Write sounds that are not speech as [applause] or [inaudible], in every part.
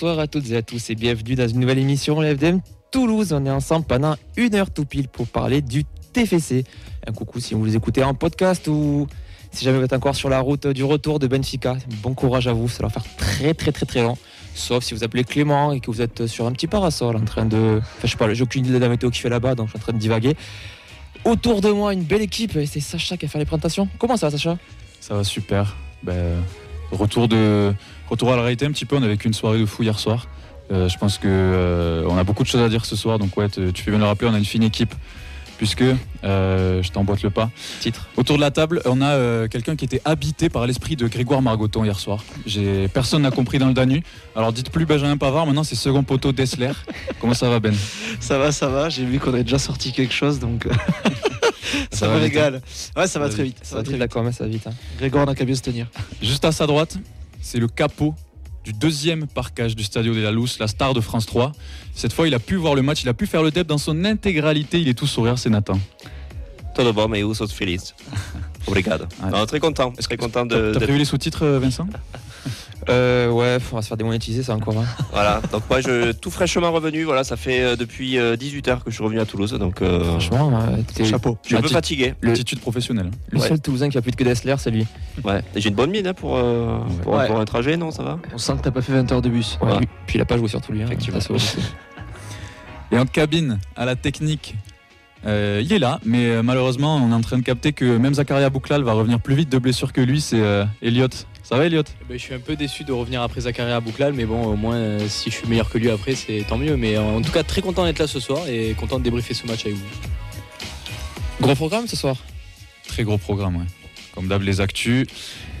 bonsoir à toutes et à tous et bienvenue dans une nouvelle émission FDM Toulouse. On est ensemble pendant une heure tout pile pour parler du TFC. Un coucou si vous les écoutez en podcast ou si jamais vous êtes encore sur la route du retour de Benfica. Bon courage à vous, ça va faire très très très très long. Sauf si vous appelez Clément et que vous êtes sur un petit parasol en train de. Enfin, je sais pas, j'ai aucune idée de la météo qui fait là-bas, donc je suis en train de divaguer. Autour de moi, une belle équipe et c'est Sacha qui a fait les présentations. Comment ça va, Sacha? Ça va super. Ben, retour, de, retour à la réalité un petit peu. On a vécu une soirée de fou hier soir. Euh, je pense que euh, on a beaucoup de choses à dire ce soir. Donc ouais, tu fais bien le rappeler, on a une fine équipe. Puisque, euh, je t'emboîte le pas. Titre. Autour de la table, on a euh, quelqu'un qui était habité par l'esprit de Grégoire Margoton hier soir. J'ai Personne n'a compris dans le Danu. Alors dites plus Benjamin Pavard, maintenant c'est second poteau Dessler. Comment ça va Ben? Ça va, ça va. J'ai vu qu'on avait déjà sorti quelque chose, donc [laughs] ça, Ça va me vite. Ouais, ça va va très vite. vite. Ça Ça va va très vite. d'accord, mais ça va vite. hein. Grégoire n'a qu'à bien se tenir. Juste à sa droite, c'est le capot du deuxième parcage du Stadio de la Luz, la star de France 3. Cette fois, il a pu voir le match, il a pu faire le deb dans son intégralité. Il est tout sourire, c'est Nathan. Tudo bom, eu sou feliz. Obrigado. Ouais. Non, très content, très content de. t'as prévu les sous-titres, Vincent? Euh, ouais, on va se faire démonétiser, ça encore. hein. Voilà, donc moi, je tout fraîchement revenu. Voilà, ça fait euh, depuis 18 heures que je suis revenu à Toulouse, donc euh, Franchement, euh, t'es- Chapeau. je suis un peu fatigué. Le- Attitude professionnelle. le Ouais. seul Toulousain qui a plus de que Dessler, c'est lui. Ouais, Et j'ai une bonne mine hein, pour, euh, pour, Ouais. pour un trajet, non Ça va? On sent que t'as pas fait 20 heures de bus. Ouais, Ouais. lui- Puis il a pas joué surtout lui. hein. Effectivement. Et en cabine, à la technique, euh, il est là, mais euh, malheureusement, on est en train de capter que même Zakaria Bouklal va revenir plus vite de blessure que lui, c'est euh, Elliot. Ça va, Elliot Eh ben, je suis un peu déçu de revenir après Zakaria Bouklal, mais bon, au moins, euh, si je suis meilleur que lui après, c'est tant mieux. Mais en tout cas, très content d'être là ce soir et content de débriefer ce match avec vous. Gros programme ce soir? Très gros programme, ouais. Comme d'hab, les actus.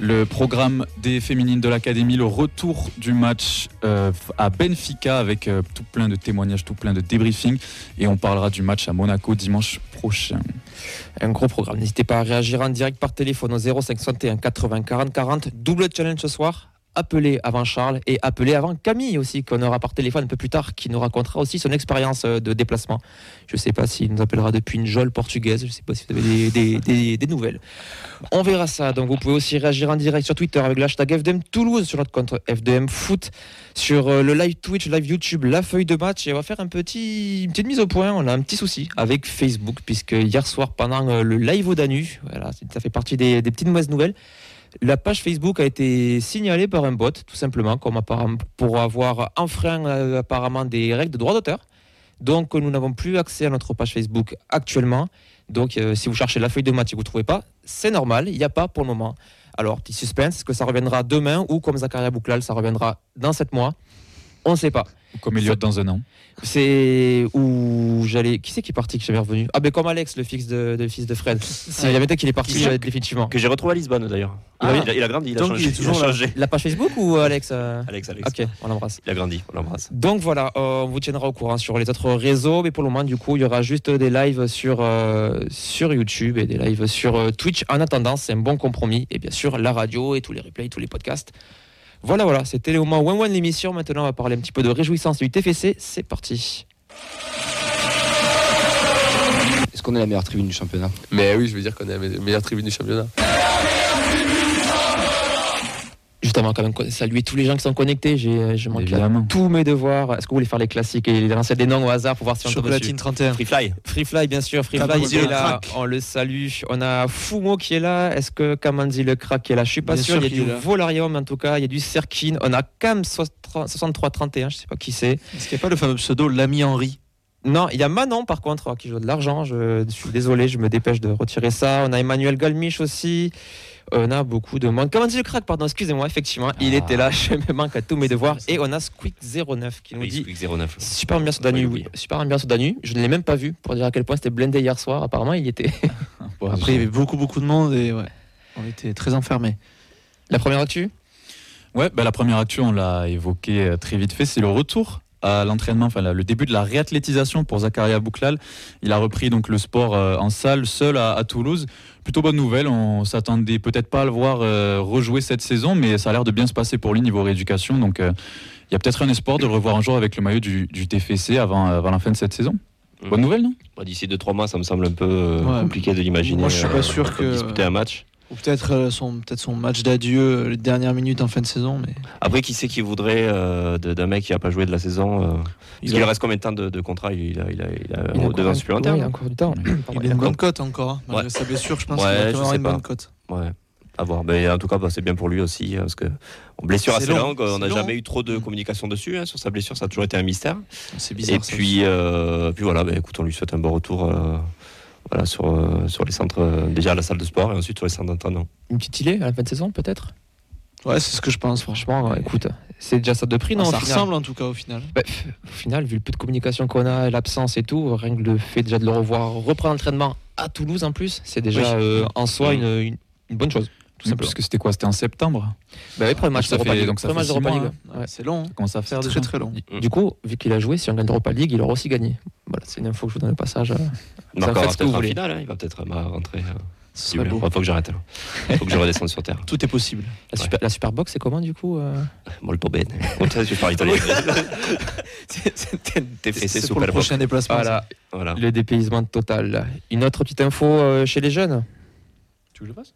Le programme des féminines de l'Académie, le retour du match euh, à Benfica avec euh, tout plein de témoignages, tout plein de débriefing. Et on parlera du match à Monaco dimanche prochain. Un gros programme. N'hésitez pas à réagir en direct par téléphone au 0561 80 40 40. Double challenge ce soir. Appelez avant Charles et appelez avant Camille aussi, qu'on aura par téléphone un peu plus tard, qui nous racontera aussi son expérience euh, de déplacement. Je ne sais pas s'il nous appellera depuis une geôle portugaise, je ne sais pas si vous avez des, des- [laughs] des- des nouvelles. On verra ça. Donc vous pouvez aussi réagir en direct sur Twitter avec le hashtag FDM Toulouse, sur notre compte FDM Foot, sur euh, le live Twitch, live YouTube, la feuille de match. Et on va faire un petit, une petite mise au point. On a un petit souci avec Facebook, puisque hier soir, pendant euh, le live au Danu, voilà, ça fait partie des, des petites mauvaises nouvelles. La page Facebook a été signalée par un bot, tout simplement, pour avoir enfreint euh, apparemment des règles de droit d'auteur. Donc nous n'avons plus accès à notre page Facebook actuellement. Donc euh, si vous cherchez la feuille de match et que vous ne trouvez pas, c'est normal, il n'y a pas pour le moment. Alors, petit suspense, est-ce que ça reviendra demain ou comme Zakaria Bouklal, ça reviendra dans 7 mois? On ne sait pas. Ou Comme Elliot dans un an. C'est où j'allais. Qui c'est qui est parti qui est jamais revenu? Ah ben comme Alex, le fils de, le fils de Fred. Il y a peut-être qu'il est parti euh, définitivement. Que j'ai retrouvé à Lisbonne d'ailleurs. Ah. il, a, il a grandi, il a Donc, changé. il est toujours a changé. La page Facebook ou euh, Alex euh? Alex, Alex. Ok, on l'embrasse. Il a grandi, on l'embrasse. Donc voilà, euh, on vous tiendra au courant sur les autres réseaux, mais pour le moment, du coup, il y aura juste des lives sur, euh, sur YouTube et des lives sur euh, Twitch. En attendant, c'est un bon compromis. Et bien sûr, la radio et tous les replays, tous les podcasts. Voilà, voilà, c'était le moment one one l'émission. Maintenant, on va parler un petit peu de réjouissance du TFC. C'est parti. Est-ce qu'on est la meilleure tribune du championnat? Mais oui, je veux dire qu'on est la me- meilleure tribune du championnat. Justement, quand même, saluer tous les gens qui sont connectés. J'ai, je manque à Évidemment. tous mes devoirs. Est-ce que vous voulez faire les classiques et lancer des noms au hasard pour voir si on tombe dessus Chocolatine 31. Free Fly. Free Fly, bien sûr. Free Fly Kamanzi qui est là. On le salue. On a Fumo qui est là. Est-ce que Kamanzi le crack est là? Je suis pas Bien sûr. sûr Il y a du. Volarium en tout cas. Il y a du Serkin. On a Cam 6331. Je sais pas qui c'est. Est-ce qu'il n'y a pas le fameux pseudo l'ami Henri Non, il y a Manon par contre qui joue de l'argent. Je, je suis désolé, je me dépêche de retirer ça. On a Emmanuel Galmiche aussi. On a beaucoup de monde. Kamanzi le crack, pardon, excusez-moi. Effectivement, il Ah. était là. Je me manque à tous mes devoirs. Et on a Squeak09 qui nous Oui, dit Squeak 09. Super ambiance au Danu. Oui, oui. Super ambiance au Danu. Je ne l'ai même pas vu pour dire à quel point c'était blindé hier soir. Apparemment, il y était. [laughs] Bon, Après, il y avait beaucoup, beaucoup de monde et ouais, on était très enfermés. La première actu? Ouais, bah, la première actu, on l'a évoqué euh, très vite fait, c'est le retour à l'entraînement, enfin le début de la réathlétisation pour Zakaria Bouklal. Il a repris donc le sport euh, en salle seul à, à Toulouse. Plutôt bonne nouvelle, on s'attendait peut-être pas à le voir euh, rejouer cette saison, mais ça a l'air de bien se passer pour lui niveau rééducation. Donc euh, il y a peut-être un espoir de le revoir un jour avec le maillot du, du TFC avant, avant la fin de cette saison. Bonne nouvelle, non? Bon, D'ici 2-3 mois, ça me semble un peu euh, Ouais. compliqué de l'imaginer. Moi, je suis pas euh, sûr que- disputer un match. Ou peut-être euh, son, peut son match d'adieu, euh, les dernières minutes en fin de saison. Mais Après, qui c'est qui voudrait euh, d'un mec qui n'a pas joué de la saison euh, il, qu'il a, reste combien de temps de, de contrat? Il a, il a, il a, Il a deux encore- ans supplémentaires. ouais, il a encore du temps. il a une bonne cote encore. hein. Malgré Ouais. sa blessure, je pense Ouais, qu'il a une pas. bonne cote. Ouais, à voir. Mais en tout cas, bah, c'est bien pour lui aussi, hein, parce que bon, blessure assez long, longue, on n'a long. jamais eu trop de communication dessus. hein, sur sa blessure, ça a toujours été un mystère. C'est bizarre. Et ça puis, euh, puis voilà, bah, écoute, on lui souhaite un bon retour euh, voilà, sur, euh, sur les centres, euh, déjà à la salle de sport et ensuite sur les centres d'entraînement. Une petite îlée à la fin de saison, peut-être? Ouais, c'est ce que je pense, franchement. Ouais. écoute, c'est déjà ça de prix, non ça au final? ressemble en tout cas au final. Bah, Au final, vu le peu de communication qu'on a, et l'absence et tout, rien que le fait déjà de le revoir reprendre l'entraînement à Toulouse en plus, c'est déjà Oui. euh, en soi Mm. une, une- une bonne chose. Tout simplement. Parce que c'était quoi C'était en septembre Bah oui, premier match ça fait- League. donc ça Premier fait match League. Ouais, Ouais. C'est long. hein. Ça commence à faire déjà. très très long. Du coup, vu qu'il a joué, si on gagne l'Europa League, il aura aussi gagné. Voilà, c'est une info que je vous donne au passage. Il Ça, faites ce que vous voulez. finale, hein, il va peut-être rentrer. euh, si. Ouais, faut que j'arrête là. faut que je redescende sur terre. Tout est possible. La, super, la Superbox, c'est comment du coup euh Molto bene. Je parle italien. [laughs] T'es fait, c'est pour le prochain déplacement. Voilà, Voilà. le dépaysement total. Une autre petite info euh, chez les jeunes. Tu veux que je fasse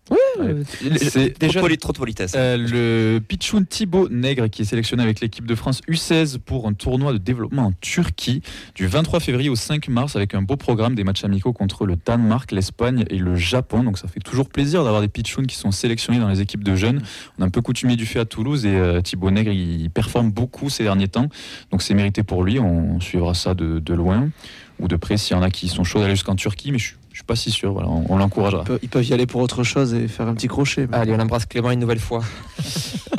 les- C'est des Trop de politesse. Euh, le Pichoun Thibaut Nègre qui est sélectionné avec l'équipe de France U16 pour un tournoi de développement en Turquie du 23 février au 5 mars avec un beau programme des matchs amicaux contre le Danemark, l'Espagne et le Japon. Donc ça fait toujours plaisir d'avoir des Pichouns qui sont sélectionnés dans les équipes de jeunes. On a un peu coutumier du fait à Toulouse et euh, Thibaut Nègre il performe beaucoup ces derniers temps. Donc c'est mérité pour lui. On suivra ça de, de loin ou de près s'il y en a qui sont chauds d'aller jusqu'en Turquie, mais je, suis- je suis pas si sûr. Voilà, on, on l'encouragera. Ils peuvent, ils peuvent y aller pour autre chose et faire un petit crochet. mais- Allez, on embrasse Clément une nouvelle fois. [laughs]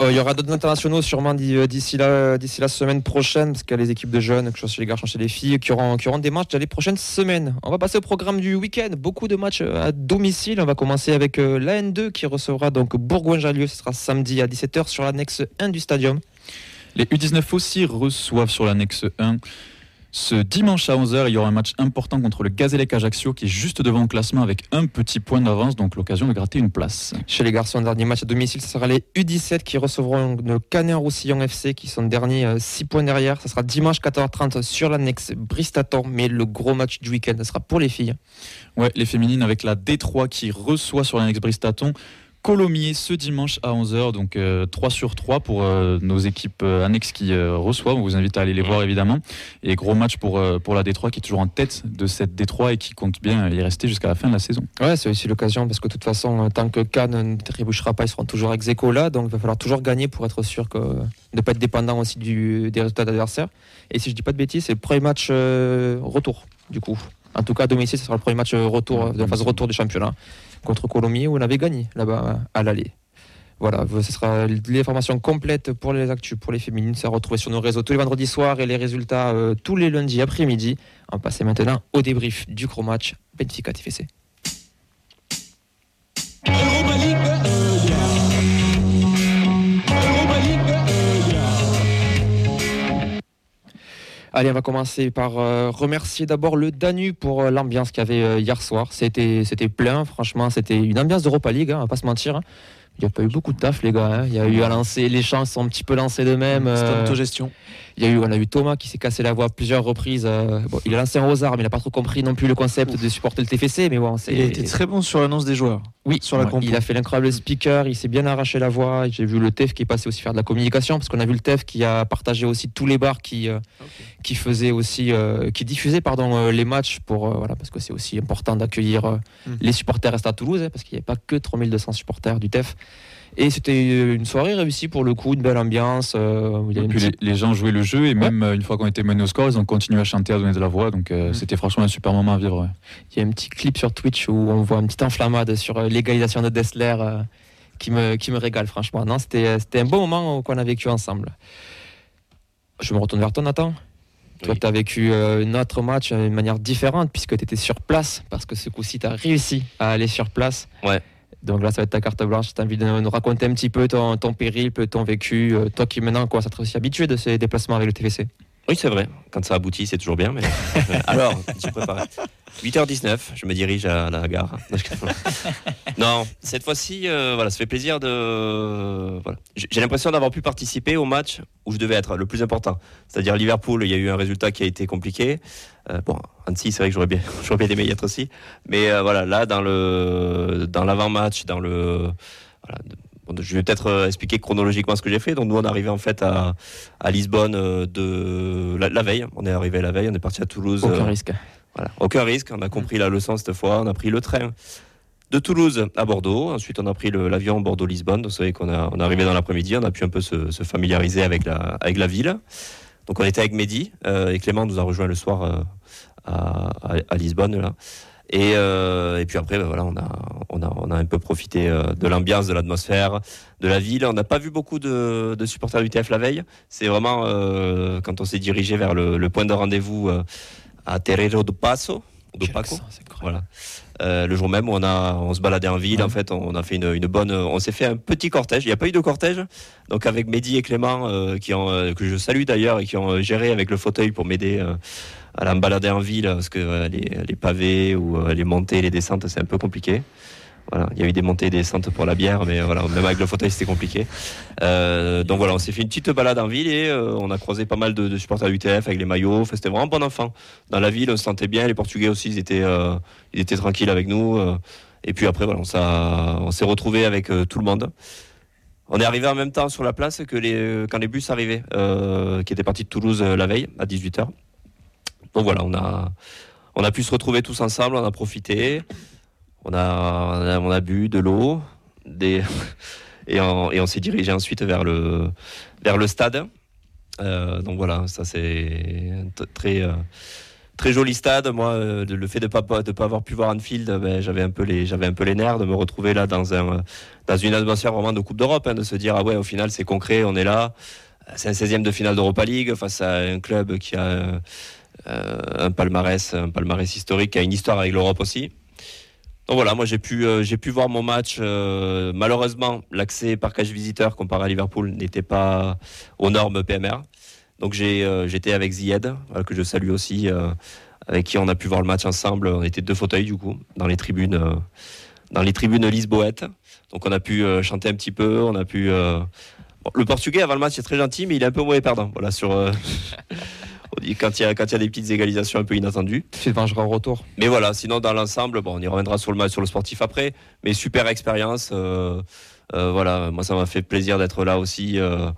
Euh, Il y aura d'autres internationaux sûrement euh, d'ici la, d'ici la semaine prochaine, parce qu'il y a les équipes de jeunes, que ce soit chez les garçons, chez les filles, qui auront, qui auront des matchs dans les prochaines semaines. On va passer au programme du week-end. Beaucoup de matchs euh, à domicile. On va commencer avec euh, l'AN2 qui recevra donc Bourgoin-Jallieu. Ce sera samedi à 17h sur l'annexe 1 du stadium. Les U19 aussi reçoivent sur l'annexe 1. Ce dimanche à 11h, il y aura un match important contre le Gazélec Ajaccio qui est juste devant le classement avec un petit point d'avance, donc l'occasion de gratter une place. Chez les garçons, dernier match à domicile, ce sera les U17 qui recevront le Canet-Roussillon FC qui sont derniers 6 points derrière. Ce sera dimanche 14h30 sur l'annexe Bristaton, mais le gros match du week-end, ce sera pour les filles. Ouais, les féminines avec la D3 qui reçoit sur l'annexe Bristaton. Colomiers ce dimanche à 11h, donc euh, 3 sur 3 pour euh, nos équipes euh, annexes qui euh, reçoivent. On vous invite à aller les voir évidemment. Et gros match pour, euh, pour la D3 qui est toujours en tête de cette D3 et qui compte bien y rester jusqu'à la fin de la saison. Ouais, c'est aussi l'occasion parce que de toute façon, euh, tant que Cannes ne trébuchera pas, ils seront toujours ex aequo là. Donc il va falloir toujours gagner pour être sûr que, de ne pas être dépendant aussi du, des résultats d'adversaires. Et si je dis pas de bêtises, c'est le premier match euh, retour du coup. En tout cas, à domicile, ce sera le premier match retour, euh, de la phase retour du championnat contre Colomiers où on avait gagné là-bas à l'aller. Voilà, ce sera l'information complète pour les actus, pour les féminines. À retrouver sur nos réseaux tous les vendredis soirs et les résultats euh, tous les lundis après-midi. On va passer maintenant au débrief du gros match Benfica TFC. Allez, on va commencer par euh, remercier d'abord le Danu pour euh, l'ambiance qu'il y avait euh, hier soir. C'était, c'était plein, franchement, c'était une ambiance d'Europa League, hein, on va pas se mentir. Il n'y a pas eu beaucoup de taf, les gars. hein. Il y a eu à lancer, les champs sont un petit peu lancés d'eux-mêmes. C'est autogestion. Il y a eu, on a eu Thomas qui s'est cassé la voix à plusieurs reprises. euh, bon, il a lancé un hasard, mais il n'a pas trop compris non plus le concept de supporter le TFC. Mais bon, Il a été très bon sur l'annonce des joueurs. oui, sur la ouais, il a fait l'incroyable speaker, il s'est bien arraché la voix. J'ai vu le TEF qui est passé aussi faire de la communication, parce qu'on a vu le TEF qui a partagé aussi tous les bars qui, euh, qui faisaient aussi, euh, qui diffusaient pardon, euh, les matchs pour, voilà, parce que c'est aussi important d'accueillir Mhm. les supporters restent à Toulouse, hein, parce qu'il n'y avait pas que 3200 supporters du TEF. Et c'était euh, une soirée réussie pour le coup, une belle ambiance. euh, où il y a Et une puis les, petite- les gens jouaient le jeu et même euh, une fois qu'on était mené au score, ils ont continué à chanter, à donner de la voix. Donc euh, Mhm. c'était franchement un super moment à vivre. ouais. Il y a un petit clip sur Twitch où on voit une petite enflammade sur l'égalisation de Dessler euh, qui, me, qui me régale, franchement. Non, c'était, c'était un beau moment qu'on a vécu ensemble. Je me retourne vers toi, Nathan. Toi, Oui. tu as vécu euh, notre match d'une manière différente puisque tu étais sur place, parce que ce coup-ci, tu as réussi à aller sur place. Ouais. Donc là, ça va être ta carte blanche. Je t'invite à nous raconter un petit peu ton, ton périple, ton vécu. euh, toi qui maintenant, quoi, ça te aussi habitué de ces déplacements avec le TVC. Oui, c'est vrai. Quand ça aboutit, c'est toujours bien. Mais... [laughs] Alors, j'ai préparé. 8h19, je me dirige à la gare. [laughs] non, cette fois-ci, euh, voilà, ça fait plaisir de. Voilà. J'ai j'ai l'impression d'avoir pu participer au match où je devais être le plus important. C'est-à-dire Liverpool, il y a eu un résultat qui a été compliqué. Euh, bon, Annecy, c'est vrai que j'aurais bien, [laughs] j'aurais bien aimé y être aussi. Mais euh, voilà, là, dans le, dans l'avant-match, dans le, voilà, Bon, je vais peut-être euh, expliquer chronologiquement ce que j'ai fait. Donc nous, on est arrivé en fait à, à Lisbonne euh, de la, la veille. On est arrivé la veille, on est parti à Toulouse. Aucun euh, risque. voilà, aucun risque. On a compris la leçon cette fois. On a pris le train de Toulouse à Bordeaux. Ensuite, on a pris l'avion Bordeaux-Lisbonne. Vous savez qu'on on est arrivé dans l'après-midi. On a pu un peu se, se familiariser avec la, avec la ville. Donc, on était avec Mehdi euh, et Clément nous a rejoint le soir euh, à, à- à Lisbonne. Là. Et, euh, et puis après, ben voilà, on a, on a, on a un peu profité euh, de l'ambiance, de l'atmosphère, de la ville. On n'a pas vu beaucoup de, de supporters du TF la veille. C'est vraiment euh, quand on s'est dirigé vers le, le point de rendez-vous à Terreiro do Passo, do Quel Paco. accent. Voilà. Euh, le jour même où on a on se baladait en ville Ouais. en fait on a fait une, une bonne on s'est fait un petit cortège il n'y a pas eu de cortège donc avec Mehdi et Clément euh, qui ont euh, que je salue d'ailleurs et qui ont géré avec le fauteuil pour m'aider à la balader en ville parce que euh, les, pavés ou euh, les montées les descentes c'est un peu compliqué voilà il y a eu des montées et des descentes pour la bière mais voilà même avec le fauteuil c'était compliqué euh, donc voilà on s'est fait une petite balade en ville et on a croisé pas mal de, supporters du TF avec les maillots c'était vraiment bon enfant dans la ville on se sentait bien les Portugais aussi ils étaient ils étaient tranquilles avec nous. et puis après, voilà, on, s'est retrouvé avec tout le monde. On est arrivé en même temps sur la place que les, quand les bus arrivaient, qui étaient partis de Toulouse la veille à 18h. Donc voilà, on a, pu se retrouver tous ensemble, on a profité. On a, bu de l'eau. Des... [laughs] Et on, s'est dirigé ensuite vers le, stade. Euh, donc voilà, ça c'est très, euh, très joli stade. Moi, euh, le fait de pas de pas avoir pu voir Anfield, ben, j'avais un peu les un peu les nerfs de me retrouver là dans un dans une atmosphère vraiment de Coupe d'Europe, hein, de se dire ah ouais au final c'est concret, on est là. C'est un 16e de finale d'Europa League face à un club qui a un palmarès un palmarès historique, a une histoire avec l'Europe aussi. Donc voilà, moi j'ai pu euh, pu voir mon match. euh, malheureusement, l'accès parcage visiteur comparé à Liverpool n'était pas aux normes PMR. Donc euh, j'étais avec Zied, que je salue aussi, euh, avec qui on a pu voir le match ensemble. On était deux fauteuils du coup dans les tribunes euh, dans les tribunes lisboètes. Donc on a pu euh, chanter un petit peu, on a pu. euh, le Portugais avant le match est très gentil, mais il est un peu mauvais perdant. Voilà sur euh, [laughs] quand il y a quand il y a des petites égalisations un peu inattendues. Tu vengeras au retour. Mais voilà, sinon dans l'ensemble, bon, on y reviendra sur le match, sur le sportif après. Mais super expérience. euh, euh, voilà, moi ça m'a fait plaisir d'être là aussi euh,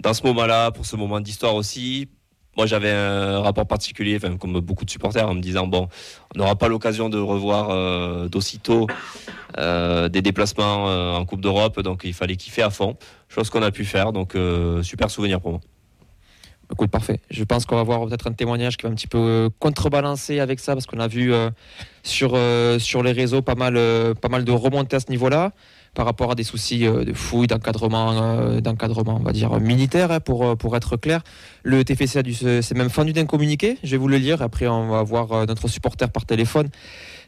dans ce moment-là, pour ce moment d'histoire aussi. Moi j'avais un rapport particulier, enfin, comme beaucoup de supporters, en me disant bon, on n'aura pas l'occasion de revoir d'aussitôt des déplacements en Coupe d'Europe, donc il fallait kiffer à fond. Chose qu'on a pu faire, donc super souvenir pour moi. Écoute, parfait. Je pense qu'on va voir peut-être un témoignage qui va un petit peu euh, contrebalancer avec ça, parce qu'on a vu euh, sur, euh, sur les réseaux pas mal, pas mal de remontées à ce niveau-là, par rapport à des soucis de fouilles, d'encadrement, d'encadrement, on va dire militaire, hein, pour, pour être clair. Le TFC a dû se- s'est même fendu d'un communiqué. Je vais vous le lire. Après, on va voir notre supporter par téléphone.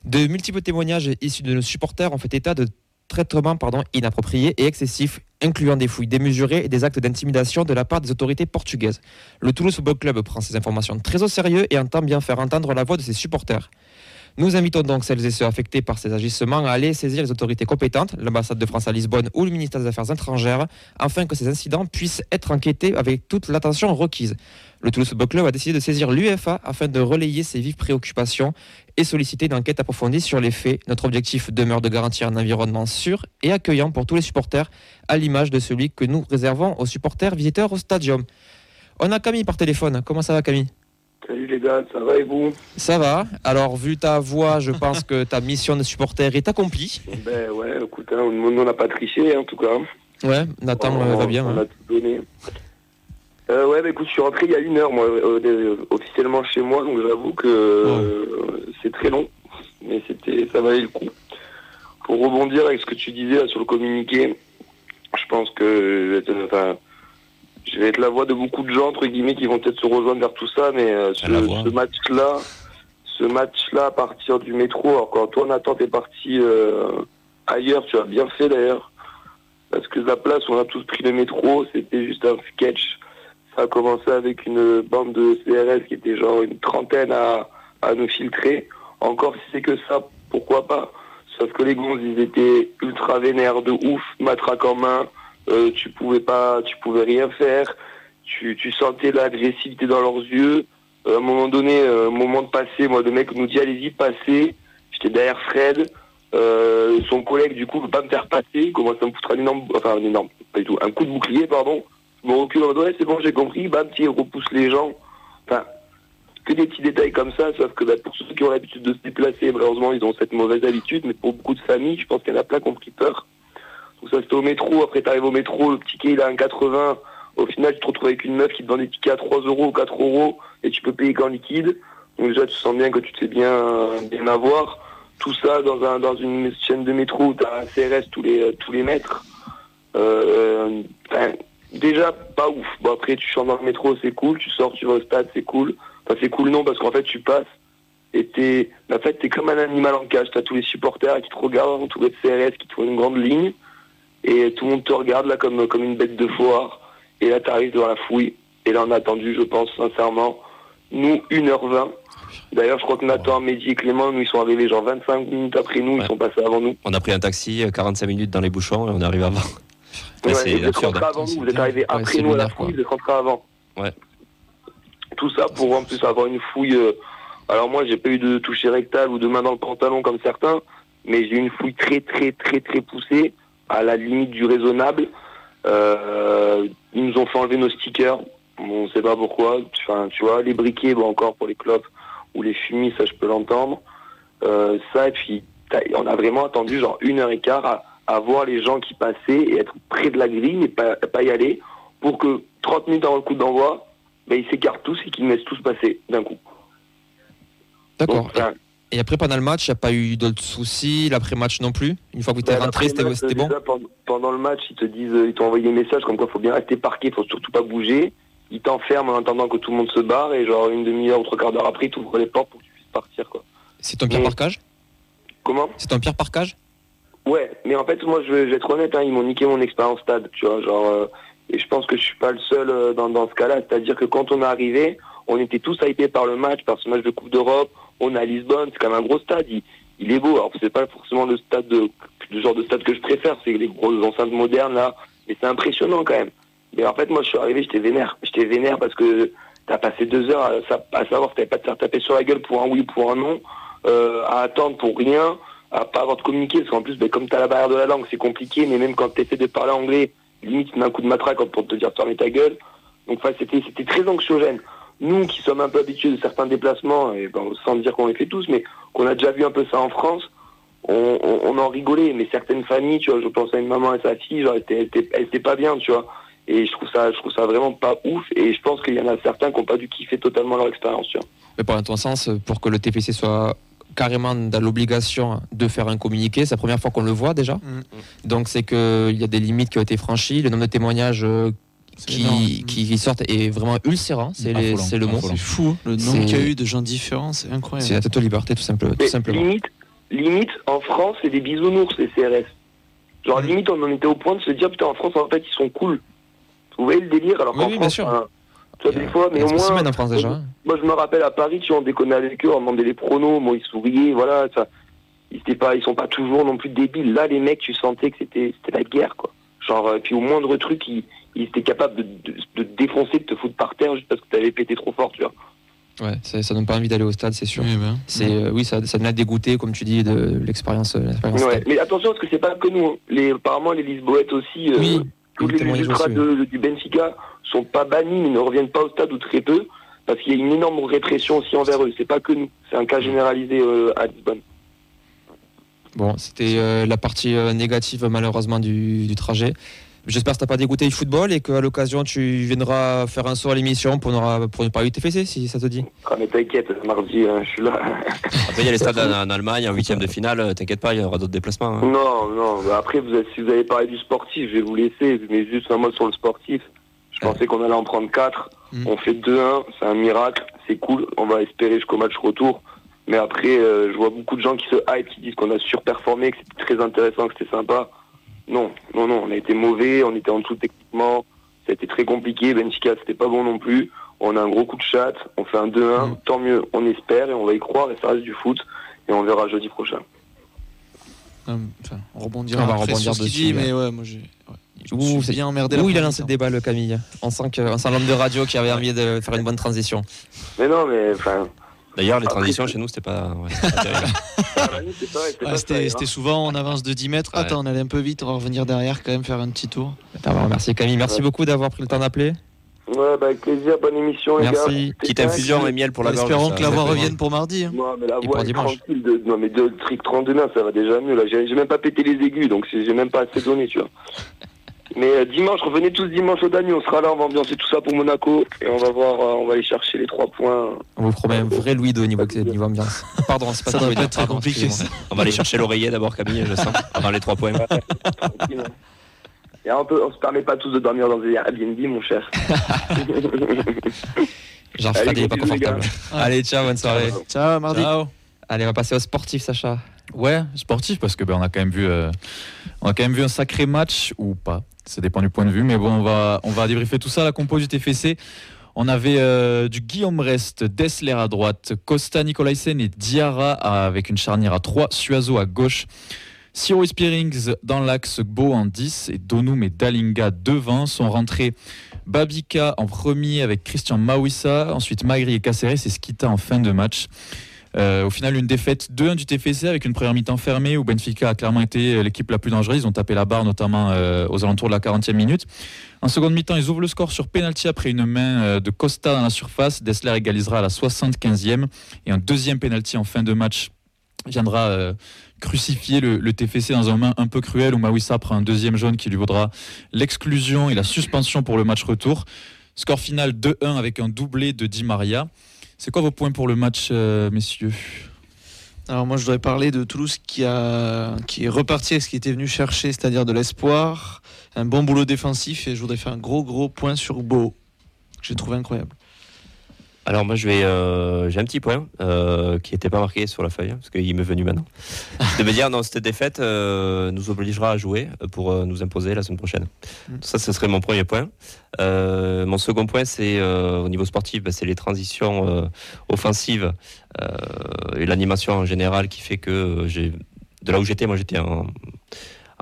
De multiples témoignages issus de nos supporters ont fait état de traitements pardon, inappropriés et excessifs, incluant des fouilles démesurées et des actes d'intimidation de la part des autorités portugaises. Le Toulouse Football Club prend ces informations très au sérieux et entend bien faire entendre la voix de ses supporters. Nous invitons donc celles et ceux affectés par ces agissements à aller saisir les autorités compétentes, l'ambassade de France à Lisbonne ou le ministère des Affaires étrangères, afin que ces incidents puissent être enquêtés avec toute l'attention requise. Le Toulouse Football Club a décidé de saisir l'UEFA afin de relayer ses vives préoccupations et solliciter une enquête approfondie sur les faits. Notre objectif demeure de garantir un environnement sûr et accueillant pour tous les supporters, à l'image de celui que nous réservons aux supporters visiteurs au stadium. On a Camille par téléphone. Comment ça va Camille? Salut les gars, ça va et vous Ça va. Alors, vu ta voix, je pense que ta mission de supporter est accomplie. Ben ouais, écoute, hein, on n'a pas triché en tout cas. Ouais, Nathan euh, On- va bien. On hein. a tout donné. Euh, ouais, bah écoute, je suis rentré il y a une heure, moi, euh, euh, officiellement chez moi, donc j'avoue que euh, c'est très long, mais c'était, ça valait le coup. Pour rebondir avec ce que tu disais là, sur le communiqué, je pense que enfin, je vais être la voix de beaucoup de gens entre guillemets qui vont peut-être se rejoindre vers tout ça, mais euh, ce, match-là, ce match-là à partir du métro, alors quand toi Nathan t'es parti euh, ailleurs, tu as bien fait d'ailleurs. Parce que la place on a tous pris le métro, c'était juste un sketch. Ça a commencé avec une bande de CRS qui était genre une trentaine à, à nous filtrer. Encore si c'est que ça, pourquoi pas? Sauf que les gonzes, ils étaient ultra vénères de ouf, matraque en main, euh, tu pouvais pas, tu pouvais rien faire, tu, sentais l'agressivité dans leurs yeux. Euh, à un moment donné, euh, moment de passer, moi, le mec nous dit allez-y, passez. J'étais derrière Fred. Son collègue, du coup, veut pas me faire passer. Il commence à me foutre un énorme, enfin, un énorme, pas du tout, un coup de bouclier, pardon. Je me recule en mode, ouais, c'est bon, j'ai compris. Bam, petit, il repousse les gens. Enfin, que des petits détails comme ça, sauf que bah, pour ceux qui ont l'habitude de se déplacer, malheureusement, ils ont cette mauvaise habitude, mais pour beaucoup de familles, je pense qu'il y en a plein qui ont pris peur. Donc ça, c'était au métro. Après, t'arrives au métro, le ticket, il a un 80. Au final, tu te retrouves avec une meuf qui te vend des tickets à 3 euros ou 4 euros et tu peux payer qu'en liquide. Donc déjà, tu sens bien que tu te fais bien, bien avoir. Tout ça dans, un, dans une chaîne de métro où tu as un CRS tous les, tous les mètres. Euh, déjà, pas ouf. Bon, après, tu chantes dans le métro, c'est cool. Tu sors, tu vas au stade, c'est cool. Enfin, c'est cool, non, parce qu'en fait, tu passes et t'es, en fait, t'es comme un animal en cage. T'as tous les supporters qui te regardent entourés de CRS, qui te font une grande ligne. Et tout le monde te regarde là comme, comme une bête de foire. Et là, t'arrives devant la fouille. Et là, on a attendu, je pense, sincèrement, nous, 1h20. D'ailleurs, je crois que Nathan, Mehdi et Clément, nous, ils sont arrivés genre 25 minutes après nous, ils sont passés avant nous. On a pris un taxi, euh, 45 minutes dans les bouchons et on est arrivé avant. Ouais, Ouais, c'est vous êtes rentrés avant nous, vous êtes arrivés après nous à la fouille, vous êtes rentrés avant. Ouais. Tout ça pour en plus avoir une fouille. euh, Alors moi, j'ai pas eu de toucher rectal ou de main dans le pantalon comme certains, mais j'ai eu une fouille très très très très poussée, à la limite du raisonnable. Euh, ils nous ont fait enlever nos stickers. On sait pas pourquoi. Enfin, tu vois, les briquets, bon encore pour les clopes ou les fumis, ça je peux l'entendre. Euh, ça et puis on a vraiment attendu genre une heure et quart à, à voir les gens qui passaient et être près de la grille mais pas, pas y aller pour que 30 minutes avant le coup d'envoi, ben, ils s'écartent tous et qu'ils me laissent tous passer d'un coup. D'accord. Et après, pendant le match, il n'y a pas eu d'autres soucis, l'après-match non plus. Une fois que vous êtes rentré, c'était bon. pendant, pendant le match, ils te disent, ils t'ont envoyé des messages comme quoi il faut bien rester parqué, faut surtout pas bouger. Ils t'enferment en attendant que tout le monde se barre et genre une demi-heure ou trois quarts d'heure après, ils t'ouvrent les portes pour que tu puisses partir quoi. C'est ton pire parcage Comment? C'est ton pire parcage Ouais, mais en fait, moi, je vais, je vais être honnête, hein, ils m'ont niqué mon expérience stade, tu vois, genre, euh, et je pense que je suis pas le seul euh, dans, dans ce cas-là, c'est-à-dire que quand on est arrivé, on était tous hypés par le match, par ce match de Coupe d'Europe, on à Lisbonne, c'est quand même un gros stade, il, il est beau, alors c'est pas forcément le stade de, le genre de stade que je préfère, c'est les grosses enceintes modernes, là, mais c'est impressionnant quand même. Mais en fait, moi, je suis arrivé, j'étais vénère, j'étais vénère parce que t'as passé deux heures à, sa- à savoir que t'avais pas de te faire taper sur la gueule pour un oui ou pour un non, euh, à attendre pour rien, à pas avoir de communiquer, parce qu'en plus, ben, comme t'as la barrière de la langue, c'est compliqué, mais même quand t'essaies de parler anglais, limite, tu mets un coup de matraque pour te dire fermer ta gueule. Donc, enfin, c'était très anxiogène. Nous, qui sommes un peu habitués de certains déplacements, et ben, sans dire qu'on les fait tous, mais qu'on a déjà vu un peu ça en France, on, on, on en rigolait, mais certaines familles, tu vois, je pense à une maman et sa fille, genre, elle était, elle était, elle était pas bien, tu vois. Et je trouve ça, je trouve ça vraiment pas ouf, et je pense qu'il y en a certains qui n'ont pas dû kiffer totalement leur expérience, tu vois. Mais dans ton sens, pour que le TPC soit carrément dans l'obligation de faire un communiqué, c'est la première fois qu'on le voit déjà. Mm. Donc c'est qu'il y a des limites qui ont été franchies, le nombre de témoignages euh, qui, qui sortent est vraiment ulcérant, c'est c'est le mot. C'est fou, le C'est- nombre qu'il y a eu de gens différents, c'est C'est incroyable. la totale liberté tout, simple- tout simplement. Limite, limite, en France, c'est des bisounours, les CRS. Genre, Mhm. limite, on en était au point de se dire, putain, en France, en fait, ils sont cool. Vous voyez le délire Alors Oui, qu'en oui, bien France, sûr. hein, tu vois, des fois, mais au moins. spécimen en France déjà. Moi, je me rappelle à Paris, tu vois, on déconnait avec eux, on demandait les pronos, moi, ils souriaient, voilà, ça. Ils, étaient pas, ils sont pas toujours non plus débiles. Là, les mecs, tu sentais que c'était c'était la guerre, quoi. Genre, euh, puis au moindre truc, ils, ils étaient capables de, de, de te défoncer, de te foutre par terre juste parce que t'avais pété trop fort, tu vois. Ouais, ça, ça donne pas envie d'aller au stade, c'est sûr. Oui, ben. C'est euh, oui, ça, ça devient dégoûté, comme tu dis, de l'expérience. euh, l'expérience Ouais, stade. mais attention, parce que c'est pas que nous. hein. Les, apparemment, les Lisboètes aussi, euh, Oui, tous le les ultras aussi, de- du Benfica sont pas bannis, mais ne reviennent pas au stade ou très peu, parce qu'il y a une énorme répression aussi envers eux. C'est pas que nous. C'est un cas généralisé euh, à Lisbonne. Bon, c'était euh, la partie euh, négative malheureusement du, du trajet. J'espère que t'as pas dégoûté du football et qu'à l'occasion tu viendras faire un saut à l'émission pour, nous- pour nous parler du TFC si ça te dit. Ah, mais t'inquiète, mardi, hein, je suis là. [laughs] Après, il y a les stades en, en Allemagne, en huitième de finale, euh, t'inquiète pas, il y aura d'autres déplacements. hein. Non, non, bah après, vous si vous avez parlé du sportif, je vais vous laisser, mais juste un mot sur le sportif. Je pensais qu'on allait en prendre 4. Mm. On fait 2-1, c'est un miracle, c'est cool. On va espérer jusqu'au match retour. Mais après, euh, je vois beaucoup de gens qui se hype, qui disent qu'on a surperformé, que c'était très intéressant, que c'était sympa. Non, non, non, on a été mauvais, on était en dessous techniquement. Ça a été très compliqué. Benfica, c'était pas bon non plus. On a un gros coup de chat. On fait un 2-1. Mm. Tant mieux. On espère et on va y croire et ça reste du foot. Et on verra jeudi prochain. Enfin, on rebondira On va après rebondir sur ce qu'il dit, mais ouais, moi j'ai. ouais, Ouh, c'est- bien emmerdé. Où il a lancé le débat, le Camille? On sent que on sent l'homme de radio qui avait envie de faire une bonne transition. Mais non, mais enfin. D'ailleurs, les Après, transitions chez nous, c'était pas, ouais, c'était hein. [laughs] souvent on avance de 10 mètres. Ouais. Attends, on allait un peu vite, on va revenir derrière quand même faire un petit tour. Attends, merci Camille, merci Ouais. beaucoup d'avoir pris le temps d'appeler. Ouais, bah avec plaisir. Bonne émission, les Merci. Petite infusion et miel pour la gorge. Espérons ça- que la voix revienne pour mardi. hein. Non, mais la voix pour est dimanche. tranquille. De, non, mais de trick 32 mains, ça va déjà mieux. Là, j'ai même pas pété les aigus, donc j'ai même pas assez donné, tu vois. Mais euh, dimanche, revenez tous dimanche au Dany, on sera là, on va ambiancer tout ça pour Monaco et on va voir, euh, on va aller chercher les trois points. On vous promet un vrai Louis au niveau, niveau ambiance. [laughs] Pardon, c'est pas Ça ça doit pas être très pardon, compliqué. ça. On va aller chercher l'oreiller d'abord, Camille, je sens, avant les trois points. [laughs] Et on, peut, on se permet pas tous de dormir dans des Airbnb, mon cher. [laughs] Jean Allez, Fred il est pas confortable. Allez, ciao, bonne soirée. Ciao, mardi. Ciao. Allez, on va passer au sportif, Sacha. Ouais, sportif parce que ben, on a quand même vu, euh, on a quand même vu un sacré match ou pas. Ça dépend du point de vue, mais bon, on va, on va débriefer tout ça. La compo du TFC. On avait euh, du Guillaume Rest, Dessler à droite, Costa Nicolaisen et Diarra avec une charnière à 3, Suazo à gauche. Siro Spearings dans l'axe, Beau en 10 et Donum et Dalinga devant sont rentrés Babika en premier avec Christian Mawissa, ensuite Magri et Caceres et Skita en fin de match. Euh, au final, une défaite 2-1 du TFC avec une première mi-temps fermée où Benfica a clairement été l'équipe la plus dangereuse. Ils ont tapé la barre notamment euh, aux alentours de la 40e minute. En seconde mi-temps, ils ouvrent le score sur penalty après une main euh, de Costa dans la surface. Dessler égalisera à la 75e et un deuxième penalty en fin de match viendra euh, crucifier le, le TFC dans un main un peu cruel où Mawissa prend un deuxième jaune qui lui vaudra l'exclusion et la suspension pour le match retour. Score final 2-1 avec un doublé de Di Maria. C'est quoi vos points pour le match, euh, messieurs Alors moi je voudrais parler de Toulouse qui, qui est reparti avec ce qui était venu chercher, c'est-à-dire de l'espoir, un bon boulot défensif et je voudrais faire un gros gros point sur Beau, que j'ai trouvé incroyable. Alors moi je vais, euh, j'ai un petit point euh, qui n'était pas marqué sur la feuille parce qu'il m'est venu maintenant. [laughs] de me dire non cette défaite euh, nous obligera à jouer pour euh, nous imposer la semaine prochaine. Mm. Ça ce serait mon premier point. Euh, mon second point c'est euh, au niveau sportif, bah, c'est les transitions euh, offensives euh, et l'animation en général qui fait que j'ai de là où j'étais moi j'étais en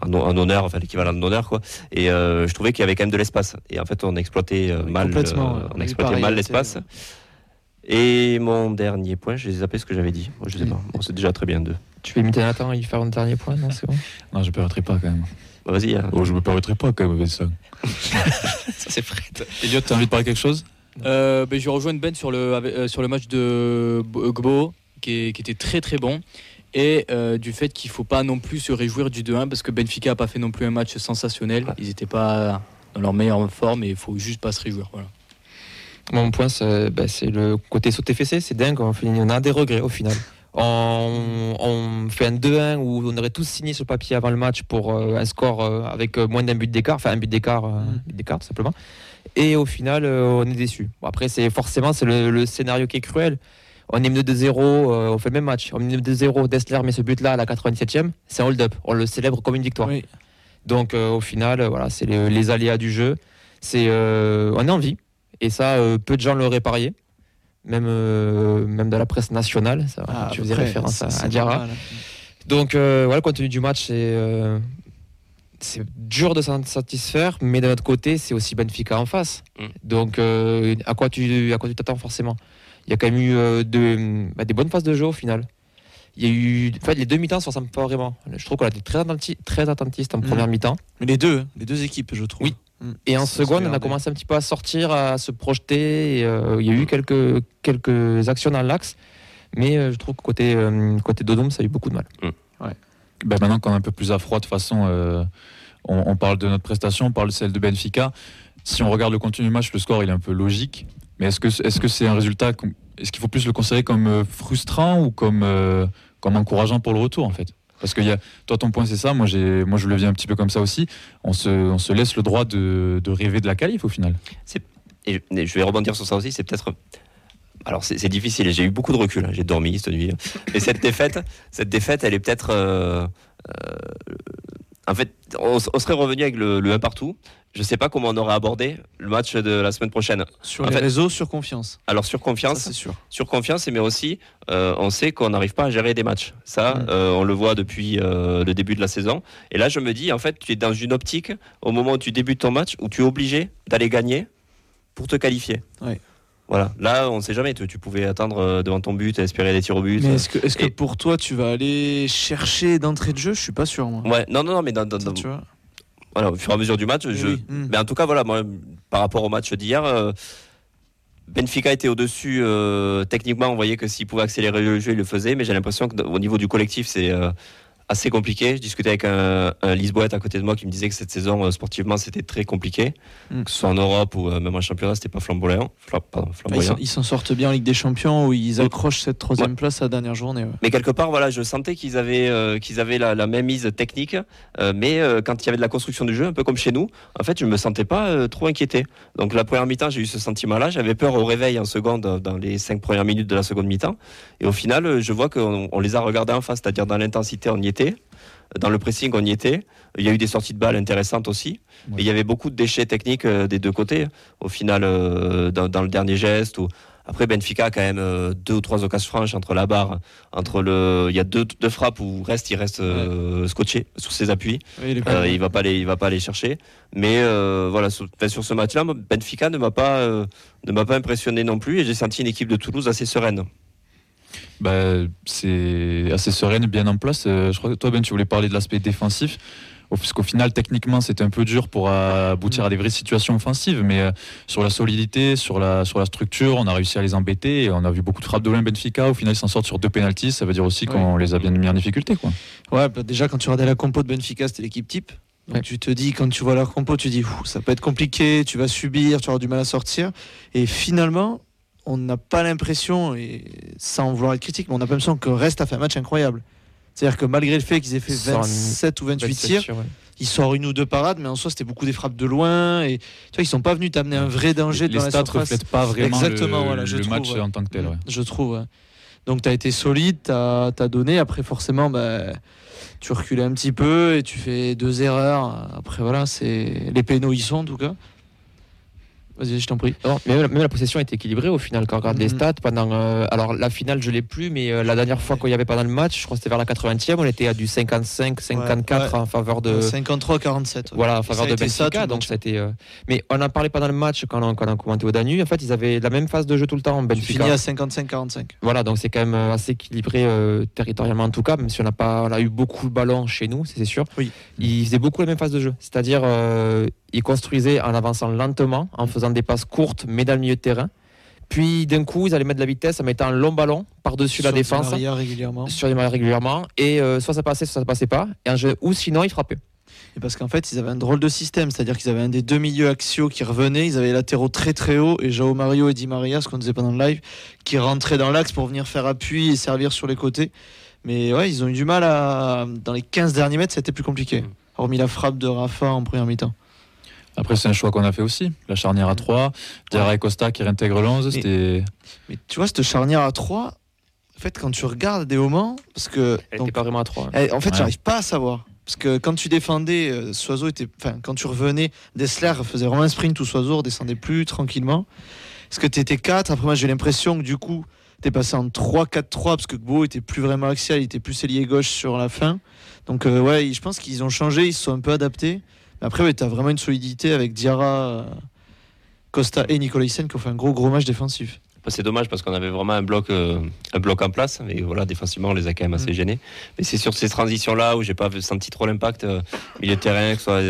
en honneur, enfin l'équivalent de honneur quoi. Et euh, je trouvais qu'il y avait quand même de l'espace. Et en fait, on exploitait mal, on exploitait mal l'espace. Et mon dernier point, j'ai zappé ce que j'avais dit. Moi, je sais pas. Bon, c'est déjà très bien deux. Tu peux imiter Nathan et lui faire un dernier point, non C'est bon Non, je ne permettrai pas quand même. Bah, Vas-y. hein. Oh, je me permettrai pas quand même avec [laughs] ça. Ça, c'est Fred. Elliot, tu as envie de parler quelque chose? Euh, ben, je vais rejoindre Ben sur le, avec- euh, sur le match de Bo- Gbo, qui, est- qui était très très bon. Et euh, du fait qu'il ne faut pas non plus se réjouir du 2-1, parce que Benfica n'a pas fait non plus un match sensationnel. Ils n'étaient pas dans leur meilleure forme et il faut juste pas se réjouir. Voilà. Mon point, c'est bah, c'est le côté saut TFC, c'est dingue. On, fait- on a des regrets au final. On, on fait un 2-1 où on aurait tous signé sur papier avant le match pour euh, un score euh, avec euh, moins d'un but d'écart, enfin un but d'écart, Mm. d'écart tout simplement. Et au final, on est déçu. Bon, après, c'est forcément c'est le, le scénario qui est cruel. On est mené de 0, euh, on fait le même match. On est mené de 0, Dessler met ce but-là à la 97e, c'est un hold-up. On le célèbre comme une victoire. Oui. Donc euh, au final, euh, voilà, c'est les, les aléas du jeu. C'est on est en vie et ça, euh, peu de gens l'auraient parié, même euh, même dans la presse nationale. Ça, Ah, tu faisais après, référence à, à Diarra. normal. Donc euh, voilà, le contenu du match, c'est euh, c'est dur de s'en satisfaire, mais d'un autre côté, c'est aussi Benfica en face. Mm. Donc euh, à quoi tu à quoi tu t'attends forcément? Il y a quand même eu euh, de- bah, des bonnes phases de jeu au final. Il y a eu, en fait, les deux mi-temps se ressemblent pas vraiment. Je trouve qu'on a été très, attenti- très attentiste en Mm. première mi-temps. Mais les deux, les deux équipes, je trouve. Oui. Mm. Et en seconde, on a commencé un petit peu à sortir, à se projeter. et, euh, il y a eu quelques, quelques actions dans l'axe. Mais euh, je trouve que côté, euh, côté Dodome, ça a eu beaucoup de mal. Ben, maintenant qu'on est un peu plus à froid, de toute façon, euh, on, on parle de notre prestation, on parle de celle de Benfica. Si on regarde le contenu du match, le score il est un peu logique. Mais est-ce que est-ce que c'est un résultat Est-ce qu'il faut plus le considérer comme frustrant ou comme euh, comme encourageant pour le retour en fait? Parce que y a, toi ton point c'est ça, moi moi je le vis un petit peu comme ça aussi. On se on se laisse le droit de, rêver de la qualif au final. Je vais rebondir sur ça aussi. C'est peut-être. Alors c'est difficile. J'ai eu beaucoup de recul. hein. J'ai dormi cette nuit. Et cette défaite, [laughs] cette défaite, elle est peut-être. euh, euh, en fait, on, on serait revenu avec le, le 1 partout. Je sais pas comment on aurait abordé le match de la semaine prochaine. Sur En les fait- réseaux, sur confiance. Alors sur confiance, c'est sûr. sur confiance, mais aussi euh, on sait qu'on n'arrive pas à gérer des matchs. Ça, Mm. euh, on le voit depuis euh, le début de la saison. Et là, je me dis, en fait, tu es dans une optique au moment où tu débutes ton match où tu es obligé d'aller gagner pour te qualifier. Ouais. Voilà. Là, on ne sait jamais. Tu, tu pouvais attendre devant ton but espérer des tirs au but. Mais est-ce que, pour toi, tu vas aller chercher d'entrée de jeu? Je suis pas sûr, moi. Ouais, non, non, non, mais dans- dans- dans- Tu vois voilà, au fur et à mesure du match, je, Oui. Mm. Mais en tout cas, voilà, moi, par rapport au match d'hier, euh, Benfica était au-dessus. euh, techniquement, on voyait que s'il pouvait accélérer le jeu, il le faisait. Mais j'ai l'impression qu'au niveau du collectif, c'est euh, assez compliqué. Je discutais avec un, un Lisboète à côté de moi qui me disait que cette saison, euh, sportivement, c'était très compliqué. Mm. Que ce soit en Europe ou euh, même en championnat, c'était pas flamboyant. Fla- pardon, Bah, ils flamboyant. s'en- ils s'en sortent bien en Ligue des Champions où ils Mm. accrochent cette troisième place à la dernière journée. ouais. Mais quelque part, voilà, je sentais qu'ils avaient, euh, qu'ils avaient la, la même mise technique, euh, mais euh, quand il y avait de la construction du jeu, un peu comme chez nous, en fait, je me sentais pas trop inquiété. Donc la première mi-temps, j'ai eu ce sentiment-là. J'avais peur au réveil en seconde, dans les cinq premières minutes de la seconde mi-temps. Et au final, je vois qu'on on les a regardés en face, c'est-à-dire dans l'intensité, on y était. Dans le pressing, on y était. Il y a eu des sorties de balles intéressantes aussi. Ouais. Et il y avait beaucoup de déchets techniques euh, des deux côtés. Au final, euh, dans, dans le dernier geste. Ou... Après, Benfica a quand même euh, deux ou trois occasions franches entre la barre, entre le. Il y a deux, deux frappes où reste, il reste euh, scotché sur ses appuis. Oui, les Euh, il va pas les, il va pas les chercher. Mais euh, voilà, sur, enfin, sur ce match-là, Benfica ne m'a pas, ne m'a pas impressionné non plus, et j'ai senti une équipe de Toulouse assez sereine. Bah, c'est assez sereine, bien en place. Euh, je crois que toi, Ben, tu voulais parler de l'aspect défensif. Au- Parce qu'au final, techniquement, c'était un peu dur pour aboutir à des vraies situations offensives. Mais euh, sur la solidité, sur la, sur la structure, on a réussi à les embêter. Et on a vu beaucoup de frappes de loin Benfica. Au final, ils s'en sortent sur deux pénalties. Ça veut dire aussi qu'on les a bien mis en difficulté. Quoi. Ouais, bah, déjà quand tu regardais la compo de Benfica, c'était l'équipe type. Donc Ouais. tu te dis, quand tu vois leur compo, tu dis, ça peut être compliqué, tu vas subir, tu vas avoir du mal à sortir. Et finalement, on n'a pas l'impression, et sans vouloir être critique, mais on a pas l'impression que Reste a fait un match incroyable. C'est-à-dire que malgré le fait qu'ils aient fait Sort un- 27 ou 28 27 tirs, ouais. ils sortent une ou deux parades, mais en soi c'était beaucoup des frappes de loin. Et tu vois, ils sont pas venus t'amener un vrai danger les dans la stats surface. reflètent pas vraiment Exactement, le, voilà, je le trouve, match ouais. en tant que tel. ouais. Je trouve. Donc tu as été solide, tu as, donné. Après, forcément, bah, tu reculais un petit peu et tu fais deux erreurs. Après, voilà, c'est les pénaux, ils sont en tout cas. Vas-y, je t'en prie. Non, mais même, même la possession est équilibrée au final quand on regarde les Mhm. stats pendant euh, alors la finale je l'ai plus mais euh, la dernière fois qu'il y avait pendant le match je crois que c'était vers la 80e on était à du 55 54 Ouais, en faveur de 53-47. voilà en faveur a de ça, Benfica donc ça a été euh, mais on en parlait pendant le match quand on, quand on commentait au Danube en fait ils avaient la même phase de jeu tout le temps finis Benfica à 55-45. voilà donc c'est quand même euh, assez équilibré euh, territorialement en tout cas même si on n'a pas on a eu beaucoup le ballon chez nous c'est sûr Oui. ils faisaient beaucoup la même phase de jeu c'est-à-dire euh, ils construisaient en avançant lentement en faisant des passes courtes mais dans le milieu de terrain puis d'un coup ils allaient mettre de la vitesse en mettant un long ballon par-dessus la Sur défense Maria régulièrement. sur régulièrement et euh, soit ça passait soit ça passait pas et jeu- ou sinon ils frappaient Et parce qu'en fait, ils avaient un drôle de système, c'est-à-dire qu'ils avaient un des deux milieux axiaux qui revenaient, ils avaient les latéraux très très hauts, et Jao Mario et Di Maria, ce qu'on disait pendant le live, qui rentraient dans l'axe pour venir faire appui et servir sur les côtés. Mais ouais, ils ont eu du mal à. Dans les 15 derniers mètres, c'était plus compliqué. Hormis la frappe de Rafa en première mi-temps. Après, c'est un choix qu'on a fait aussi. La charnière à 3, Diarra et Costa qui réintègrent l'11. C'était. Mais tu vois, cette charnière à 3, en fait, quand tu regardes des moments, parce que. elle donc, n'était pas vraiment à 3 eh, en fait, Ouais. j'arrive pas à savoir. Parce que quand tu défendais, euh, Soiseau était. Enfin, quand tu revenais, Dessler faisait vraiment un sprint où Soiseau redescendait plus tranquillement. Est-ce que tu étais 4 Après, moi, j'ai l'impression que du coup, tu es passé en 3-4-3 parce que Gbo était plus vraiment axial, il était plus ailier gauche sur la fin. Donc, euh, ouais, je pense qu'ils ont changé, ils se sont un peu adaptés. Mais après, ouais, tu as vraiment une solidité avec Diarra, euh, Costa et Nicolas Hyssen qui ont fait un gros, gros match défensif. Bah, C'est dommage parce qu'on avait vraiment un bloc, euh, un bloc en place. Et voilà, défensivement, on les a quand même assez Mm. gênés. Mais c'est sur ces transitions-là où j'ai pas senti trop l'impact. euh, milieu de terrain, que ce soit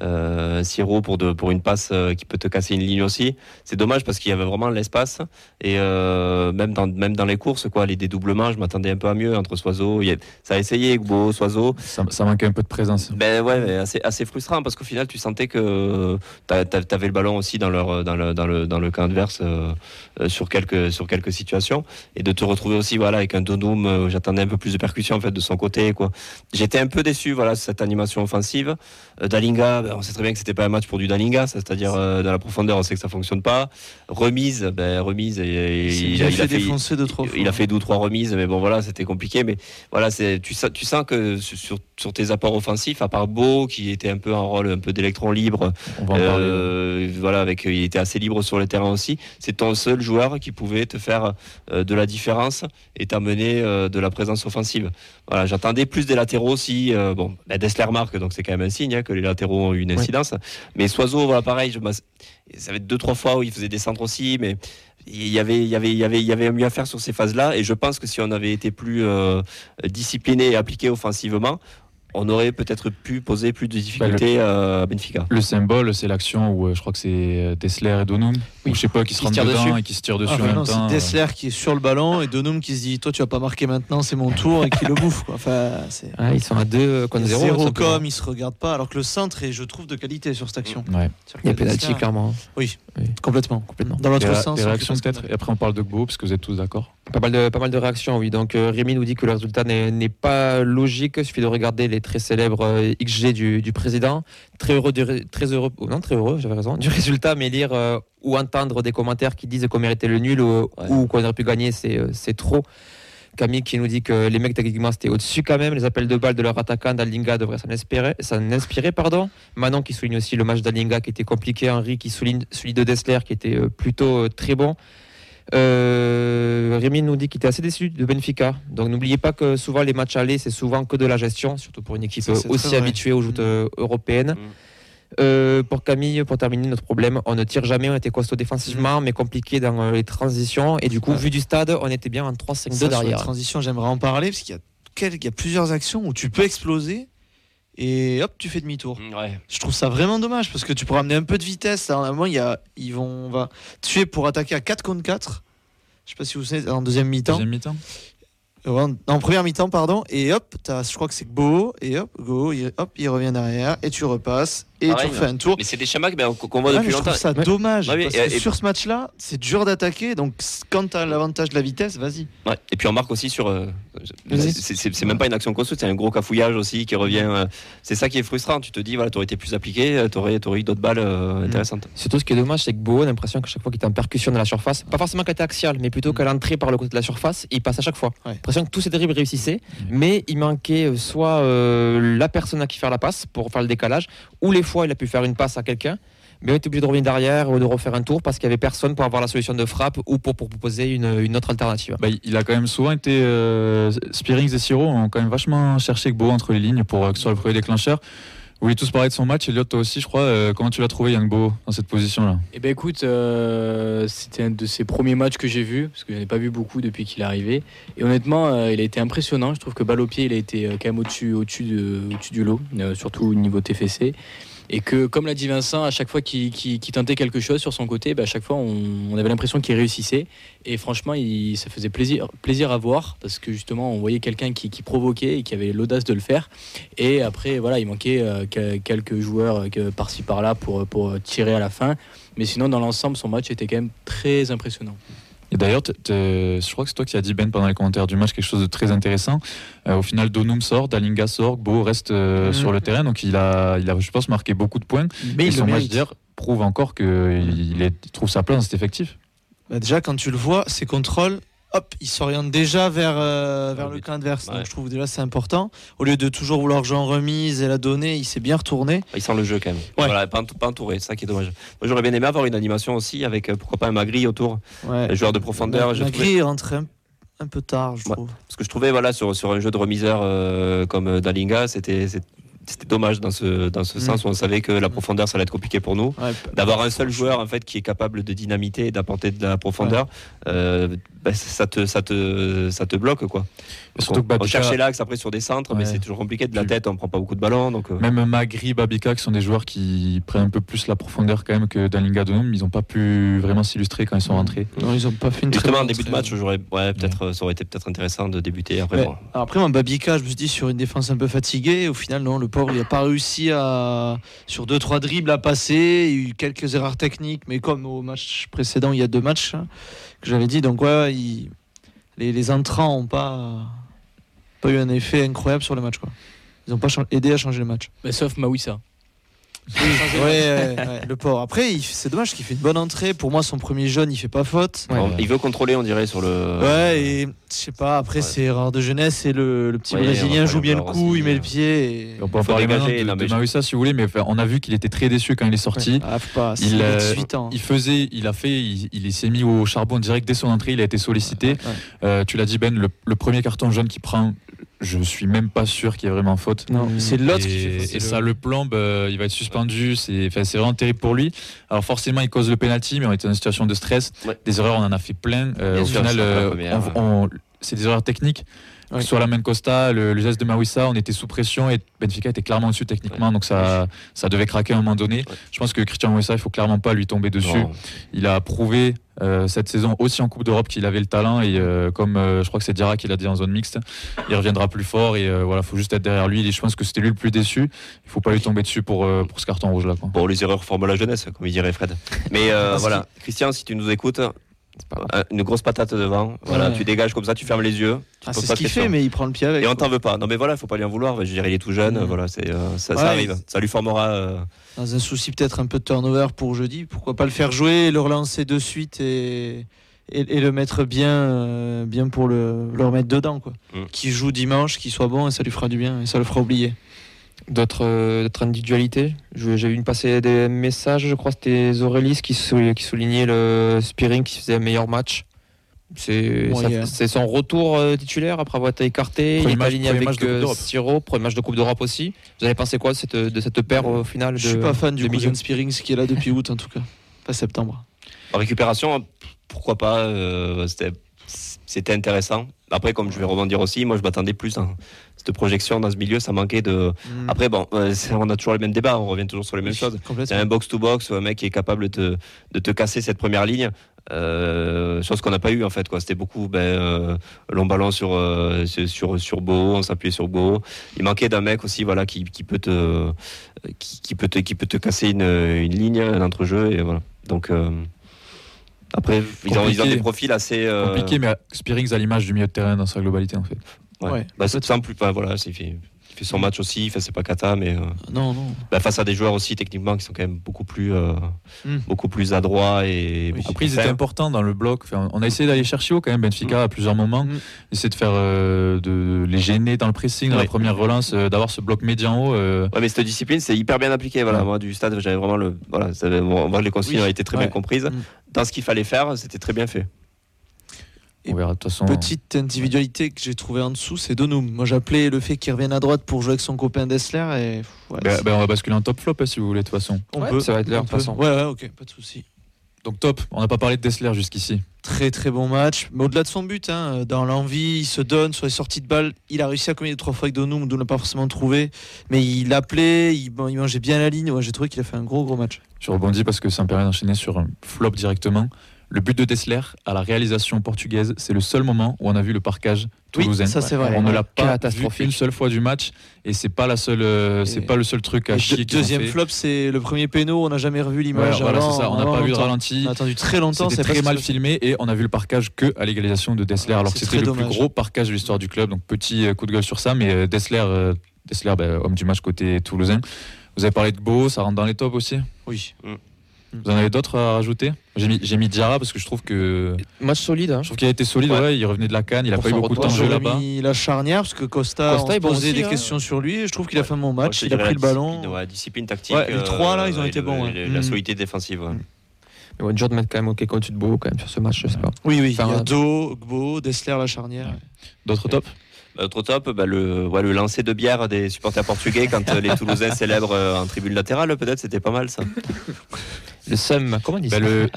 euh, Siro pour, de, pour une passe euh, qui peut te casser une ligne aussi. C'est dommage parce qu'il y avait vraiment l'espace. Et euh, même, dans, même dans les courses, quoi, les dédoublements, je m'attendais un peu à mieux entre Soiseau. a- Ça a essayé, Gbo, Soiseau. Ça, ça manquait un peu de présence. Ben ouais, mais assez, assez frustrant parce qu'au final, tu sentais que tu avais le ballon aussi dans, leur, dans, le, dans, le, dans le camp adverse euh, sur, quelques, sur quelques situations. Et de te retrouver aussi voilà, avec un Donum, euh, j'attendais un peu plus de percussion en fait, de son côté. J'étais un peu déçu voilà, cette animation offensive. Euh, Dalinga, ben, on sait très bien que c'était pas un match pour du Dalinga, c'est-à-dire euh, dans la profondeur, on sait que ça fonctionne pas. Remise, ben, remise, et, Il, a- bien il a fait défoncer deux, trois fois. il a fait deux ou trois remises, mais bon voilà, c'était compliqué. Mais voilà, tu sens que sur, sur tes apports offensifs, à part Beau, qui était un peu en rôle un peu d'électron libre, euh, voilà, avec, il était assez libre sur le terrain aussi. C'est ton seul joueur qui pouvait te faire euh, de la différence et t'amener euh, de la présence offensive. Voilà, j'attendais plus des latéraux aussi. euh, bon, ben Dessler marque, donc c'est quand même un signe hein, que les latéraux ont eu une incidence. Mais Soiseau, voilà, pareil, je m'as- ça va être deux trois fois où il faisait des centres aussi, mais il y avait, il y avait, il y avait, il y avait mieux à faire sur ces phases-là. Et je pense que si on avait été plus euh, discipliné et appliqué offensivement, on aurait peut-être pu poser plus de difficultés euh, à Benfica. Le symbole, c'est l'action où euh, je crois que c'est euh, Dessler et Donum, Oui. ou je sais pas, qui se Qui dedans dessus. et qui se tirent dessus Ah, en bah même non, temps. c'est Dessler qui est sur le ballon et Donum qui se dit Toi, tu vas pas marquer maintenant, c'est mon tour et qui le bouffe. Quoi. Enfin, c'est Ouais, ils sont à 2 contre 0. zéro com, ils se regardent pas. Alors que le centre est, je trouve, de qualité sur cette action. Ouais. Il y a pénalty, clairement. Oui, Oui. complètement. Complètement. Dans l'autre sens. des réactions peut-être, et après on parle de Gbo, parce que vous êtes tous d'accord. Pas mal de, pas mal de réactions, oui. Donc euh, Rémi nous dit que le résultat n'est pas logique. Il suffit de regarder les très célèbres euh, XG du, du président. Très heureux, du très heureux, oh non, très heureux, j'avais raison, du [laughs] résultat, mais lire euh, ou entendre des commentaires qui disent qu'on méritait le nul ou, Ouais. ou qu'on aurait pu gagner, c'est c'est trop. Camille qui nous dit que les mecs techniquement c'était au-dessus quand même. Les appels de balles de leur attaquant d'Alinga devraient s'en inspirer, s'en inspirer. Pardon. Manon qui souligne aussi le match d'Alinga qui était compliqué. Henri qui souligne celui de Dessler qui était euh, plutôt euh, très bon. Euh, Rémi nous dit qu'il était assez déçu de Benfica. Donc n'oubliez pas que souvent les matchs allés, c'est souvent que de la gestion, surtout pour une équipe Ça, c'est aussi habituée aux joutes Mm. euh, européennes. Mm. Euh, pour Camille, pour terminer, notre problème, on ne tire jamais, on était costaud défensivement, mais compliqué dans euh, les transitions. Et du coup, Ouais. vu du stade, on était bien en 3-5-2 Ça, sur la derrière. transition, j'aimerais en parler parce qu'il y a, quel- il y a plusieurs actions où tu peux exploser et hop, tu fais demi-tour. Ouais. Je trouve ça vraiment dommage parce que tu pourras amener un peu de vitesse. À un moment, il y a, ils vont, on va tuer pour attaquer à 4 contre 4. Je sais pas si vous savez, en deuxième mi-temps. Deuxième mi-temps Euh, En, en première mi-temps, pardon. Et hop, as, je crois que c'est Go. Et hop, Go, il, hop, il revient derrière. Et tu repasses. Et Pareil, tu refais un tour. Mais c'est des schémas que, ben, qu'on voit Ouais, depuis mais je longtemps. trouve ça Ouais. dommage. Ouais, mais- parce et- que et- sur ce match-là, c'est dur d'attaquer. Donc, quand tu as l'avantage de la vitesse, vas-y. Ouais. Et puis on marque aussi sur. euh, c'est- même pas une action construite, c'est un gros cafouillage aussi qui revient. euh, c'est ça qui est frustrant. Tu te dis, voilà, t'aurais été plus appliqué, t'aurais aurais eu d'autres balles euh, intéressantes. Surtout, ce qui est dommage, c'est que Beau a l'impression qu'à chaque fois qu'il est en percussion dans la surface, pas forcément qu'elle était axiale, mais plutôt qu'à l'entrée par le côté de la surface, il passe à chaque fois. Ouais. L'impression que tous ses dribbles réussissaient, mais il manquait euh, soit euh, la personne à qui faire la passe pour faire le décalage, ou les fois il a pu faire une passe à quelqu'un, mais on était obligé de revenir derrière ou de refaire un tour parce qu'il n'y avait personne pour avoir la solution de frappe ou pour, pour proposer une, une autre alternative. Bah, il a quand même souvent été. Euh, Spearings et Siro ont quand même vachement cherché Gbo entre les lignes pour euh, que ce soit le premier déclencheur. Vous voulez tous parler de son match, Elliot, toi aussi, je crois. Euh, comment tu l'as trouvé, Yann Gbo, dans cette position-là? Eh ben écoute, euh, c'était un de ses premiers matchs que j'ai vu, parce que je n'en ai pas vu beaucoup depuis qu'il est arrivé. Et honnêtement, euh, il a été impressionnant. Je trouve que balle au pied, il a été quand même au-dessus au -dessus de, au du lot, euh, surtout au niveau TFC. Et que, comme l'a dit Vincent, à chaque fois qu'il tentait quelque chose sur son côté, bah, à chaque fois, on, avait l'impression qu'il réussissait. Et franchement, ça faisait plaisir, plaisir à voir, parce que justement, on voyait quelqu'un qui, provoquait et qui avait l'audace de le faire. Et après, voilà, il manquait euh, que- quelques joueurs euh, par-ci par-là pour, pour tirer à la fin. Mais sinon, dans l'ensemble, son match était quand même très impressionnant. Et d'ailleurs, je crois que c'est toi qui as dit, Ben, pendant les commentaires du match, quelque chose de très intéressant. Euh, au final, Donum sort, Dalinga sort, Gbo reste euh, Mhm. sur le terrain. Donc, il a, il a, je pense, marqué beaucoup de points. Mais et son le match d'hier prouve encore qu'il il trouve sa place dans cet effectif. Bah, déjà, quand tu le vois, ses contrôles, hop, il s'oriente déjà vers, euh, vers le camp adverse. ouais. Donc, je trouve déjà c'est important. Au lieu de toujours vouloir jouer en remise et la donner, il s'est bien retourné. Il sent le jeu quand même. Ouais. Voilà, pas, entou- pas entouré, c'est ça qui est dommage. Moi j'aurais bien aimé avoir une animation aussi avec euh, pourquoi pas un Magri autour, Ouais. un joueur de profondeur. trouvé- grille est un, un peu tard, je trouve. Parce que je trouvais voilà sur, sur un jeu de remiseur euh, comme Dalinga, c'était c'était dommage dans ce, dans ce Mm. sens où on savait que la profondeur ça allait être compliqué pour nous. Ouais, D'avoir un seul joueur en fait qui est capable de dynamiter et d'apporter de la profondeur, euh, bah, ça, te, ça, te, ça te bloque quoi. Surtout on, que on Babica- cherchait l'axe après sur des centres, mais c'est toujours compliqué de la tête, on prend pas beaucoup de ballons. Donc, euh, Même Magri, Babika, qui sont des joueurs qui prennent un peu plus la profondeur quand même que Dalinga, Donum, ils n'ont pas pu vraiment s'illustrer quand ils sont rentrés. Non, ils ont pas fait une très Justement, en bonne début de match, j'aurais, ouais, peut-être, euh, ça aurait été peut-être intéressant de débuter. Après, Ouais. bon, Alors Après, moi, Babika, je me suis dit sur une défense un peu fatiguée. Au final, non, le pauvre, il n'a pas réussi à, sur deux trois dribbles à passer. Il y a eu quelques erreurs techniques, mais comme au match précédent, il y a deux matchs que j'avais dit. Donc, ouais, les, entrants n'ont pas, pas eu un effet incroyable sur le match. Quoi. Ils n'ont pas aidé à changer le match. Mais sauf Mawissa. Ouais, ouais, ouais, [laughs] le port. Après, il- c'est dommage qu'il fait une bonne entrée. Pour moi, son premier jaune, il fait pas faute. Ouais. Bon, il veut contrôler, on dirait, sur le. Ouais, et je sais pas, après, Ouais. c'est erreur de jeunesse et le, le petit Oui, on Brésilien va joue pas bien le coup, aussi, il met euh. le pied. Et... On peut en faut parler maintenant dégager, de, non, de mais je- Maouissa, si vous voulez, mais enfin, on a vu qu'il était très déçu quand il est sorti. Ah, faut pas, Il, il, a euh, 18 ans. Il faisait, il a fait, il, il s'est mis au charbon direct dès son entrée. Il a été sollicité. Ouais. Euh, tu l'as dit Ben, le, le premier carton jaune qu'il prend, je suis même pas sûr qu'il y ait vraiment faute. Non, c'est l'autre qui et, fait faute. et ça le plombe, euh, il va être suspendu, c'est enfin, c'est vraiment terrible pour lui. Alors forcément il cause le penalty, mais on était dans une situation de stress. Ouais. Des erreurs on en a fait plein. Euh, au sûr, final, euh, on- c'est des erreurs techniques. Ouais. Soit la main Costa, le, le geste de Mawissa, on était sous pression et Benfica était clairement dessus techniquement, donc ça, ça devait craquer à un moment donné. Je pense que Christian Mawissa, il faut clairement pas lui tomber dessus. Non. Il a prouvé euh, cette saison aussi en Coupe d'Europe qu'il avait le talent et euh, comme euh, je crois que c'est Dira qui l'a dit en zone mixte, il reviendra plus fort et voilà, faut juste être derrière lui. Et je pense que c'était lui le plus déçu. Il faut pas lui tomber dessus pour, pour ce carton rouge là. Quoi. Bon, les erreurs forment la jeunesse, comme il dirait Fred. Mais [laughs] voilà, Christian, si tu nous écoutes, pas une grosse patate devant. Voilà, Ouais. tu dégages comme ça, tu fermes les yeux. Ah, c'est ce qu'il fait, mais il prend le pied avec. Et on t'en veut pas. Non, mais voilà, il faut pas lui en vouloir. Je dirais, il est tout jeune. Voilà, c'est, euh, ça, Ouais, ça arrive. Ça lui formera. euh, Dans un souci peut-être un peu de turnover pour jeudi, pourquoi pas le faire jouer, le relancer de suite et, et, et le mettre bien, euh, bien pour le, le remettre dedans. Quoi. Mm. Qui joue dimanche, qui soit bon et ça lui fera du bien et ça le fera oublier. D'autres euh, individualités J'ai vu une passer des messages, je crois c'était Zorelis qui, sou- qui soulignait le Spearing qui faisait un meilleur match. C'est son retour euh, titulaire après avoir été écarté. Premier il est aligné avec de euh. Siro, premier match de Coupe d'Europe aussi. Vous avez pensé quoi de cette, de cette paire au final de, Je suis pas fan du de cousin Spearings qui est là depuis août en tout cas, pas septembre. En récupération, pourquoi pas euh, C'était c'était intéressant. Après, comme je vais rebondir aussi, moi je m'attendais plus à cette projection dans ce milieu. Ça manquait de. Mm. Après, bon, euh, on a toujours les mêmes débats. On revient toujours sur les mêmes choses. C'est un box-to-box, un mec qui est capable de te, de te casser cette première ligne. Euh, chose qu'on n'a pas eu en fait. quoi. C'était beaucoup ben, euh, long ballon sur, euh, sur, sur, Beau, on s'appuyait sur Beau. Il manquait d'un mec aussi voilà, qui, qui, peut te, qui, qui peut te, qui peut te casser une, une ligne, un entrejeu. Et voilà. Donc, après, ils ont, ils ont des profils assez. euh, Compliqué, mais Spearings à l'image du milieu de terrain dans sa globalité en fait. ouais. Ouais. Bah, c'est plus. bah, voilà, c'est- fait, il fait son match aussi. Enfin, c'est pas kata, mais. euh, Non, non. bah, face à des joueurs aussi techniquement qui sont quand même beaucoup plus, euh, Mm. beaucoup plus adroits et Oui. beaucoup ils étaient fins. importants dans le bloc. Enfin, on a essayé d'aller chercher haut quand même Benfica à plusieurs moments. Mm. Essayer de faire euh, de les gêner dans le pressing, dans Ouais. la première relance, euh, d'avoir ce bloc médian haut. Ouais, mais cette discipline, c'est hyper bien appliqué. Voilà, Ouais. moi, du stade, j'avais vraiment le. Voilà, ça moi, les consignes Oui. ont été très bien comprises. Mm. Dans ce qu'il fallait faire, c'était très bien fait. On verra de toute façon. Petite individualité que j'ai trouvé en dessous, c'est Donum. Moi j'appelais le fait qu'il revienne à droite pour jouer avec son copain Dessler et ouais, Ben, c'est- ben, on va basculer en top flop hein, si vous voulez de toute façon. on Ouais, peut. ça va être l'heure, on de toute façon. Ouais, ouais, ok, pas de souci. Donc top, on n'a pas parlé de Dessler jusqu'ici. Très très bon match. Mais au-delà de son but, hein, dans l'envie, il se donne sur les sorties de balles. Il a réussi à communiquer trois fois avec Donum, Donum n'a pas forcément trouvé. Mais il appelait, il, bon, il mangeait bien la ligne. Ouais, j'ai trouvé qu'il a fait un gros gros match. Je rebondis parce que ça me permet d'enchaîner sur un flop directement. Le but de Dessler à la réalisation portugaise, c'est le seul moment où on a vu le parquage toulousain. Oui, ça c'est vrai. on ne l'a pas vu une seule fois du match et c'est pas la seule, euh, c'est pas le seul truc à chier deuxième flop, c'est le premier péno. On n'a jamais revu Ouais, l'image. voilà, avant, c'est ça. On n'a pas vu de longtemps. ralenti. On a attendu très longtemps. C'était c'est très mal que- filmé et on a vu le parquage que à l'égalisation de Dessler Ouais, alors que c'était le plus gros parquage de l'histoire du club. Donc petit euh, coup de gueule sur ça, mais euh, Dessler, Dessler ben, homme du match côté toulousain. Vous avez parlé de Beau, ça rentre dans les tops aussi? Oui. Vous en avez d'autres à rajouter? J'ai mis, j'ai mis Diarra parce que je trouve que Match solide. hein. je trouve qu'il a été solide. Ouais. Ouais. il revenait de la canne, il a Pour pas eu beaucoup de temps de jeu là-bas. mis la charnière parce que Costa, Costa on bon posait aussi, des hein. questions sur lui. Je trouve qu'il a fait un bon match. il a pris le ballon. discipline, ouais, discipline tactique. Ouais, les trois, là, ils ont et été le- bons, La Mm. solidité défensive. ouais. Mais ouais, dur de mettre quand même OK au-dessus de Beau quand même sur ce match, je sais pas. Oui, oui. Enfin, il y a Do, Gbo, Dessler, la charnière. D'autres tops Bah, Autre top, bah, le, ouais, le lancer de bière des supporters portugais quand euh, les [laughs] Toulousains célèbrent euh, en tribune latérale, peut-être, c'était pas mal ça. [laughs] Le SEM, comment on dit ça le,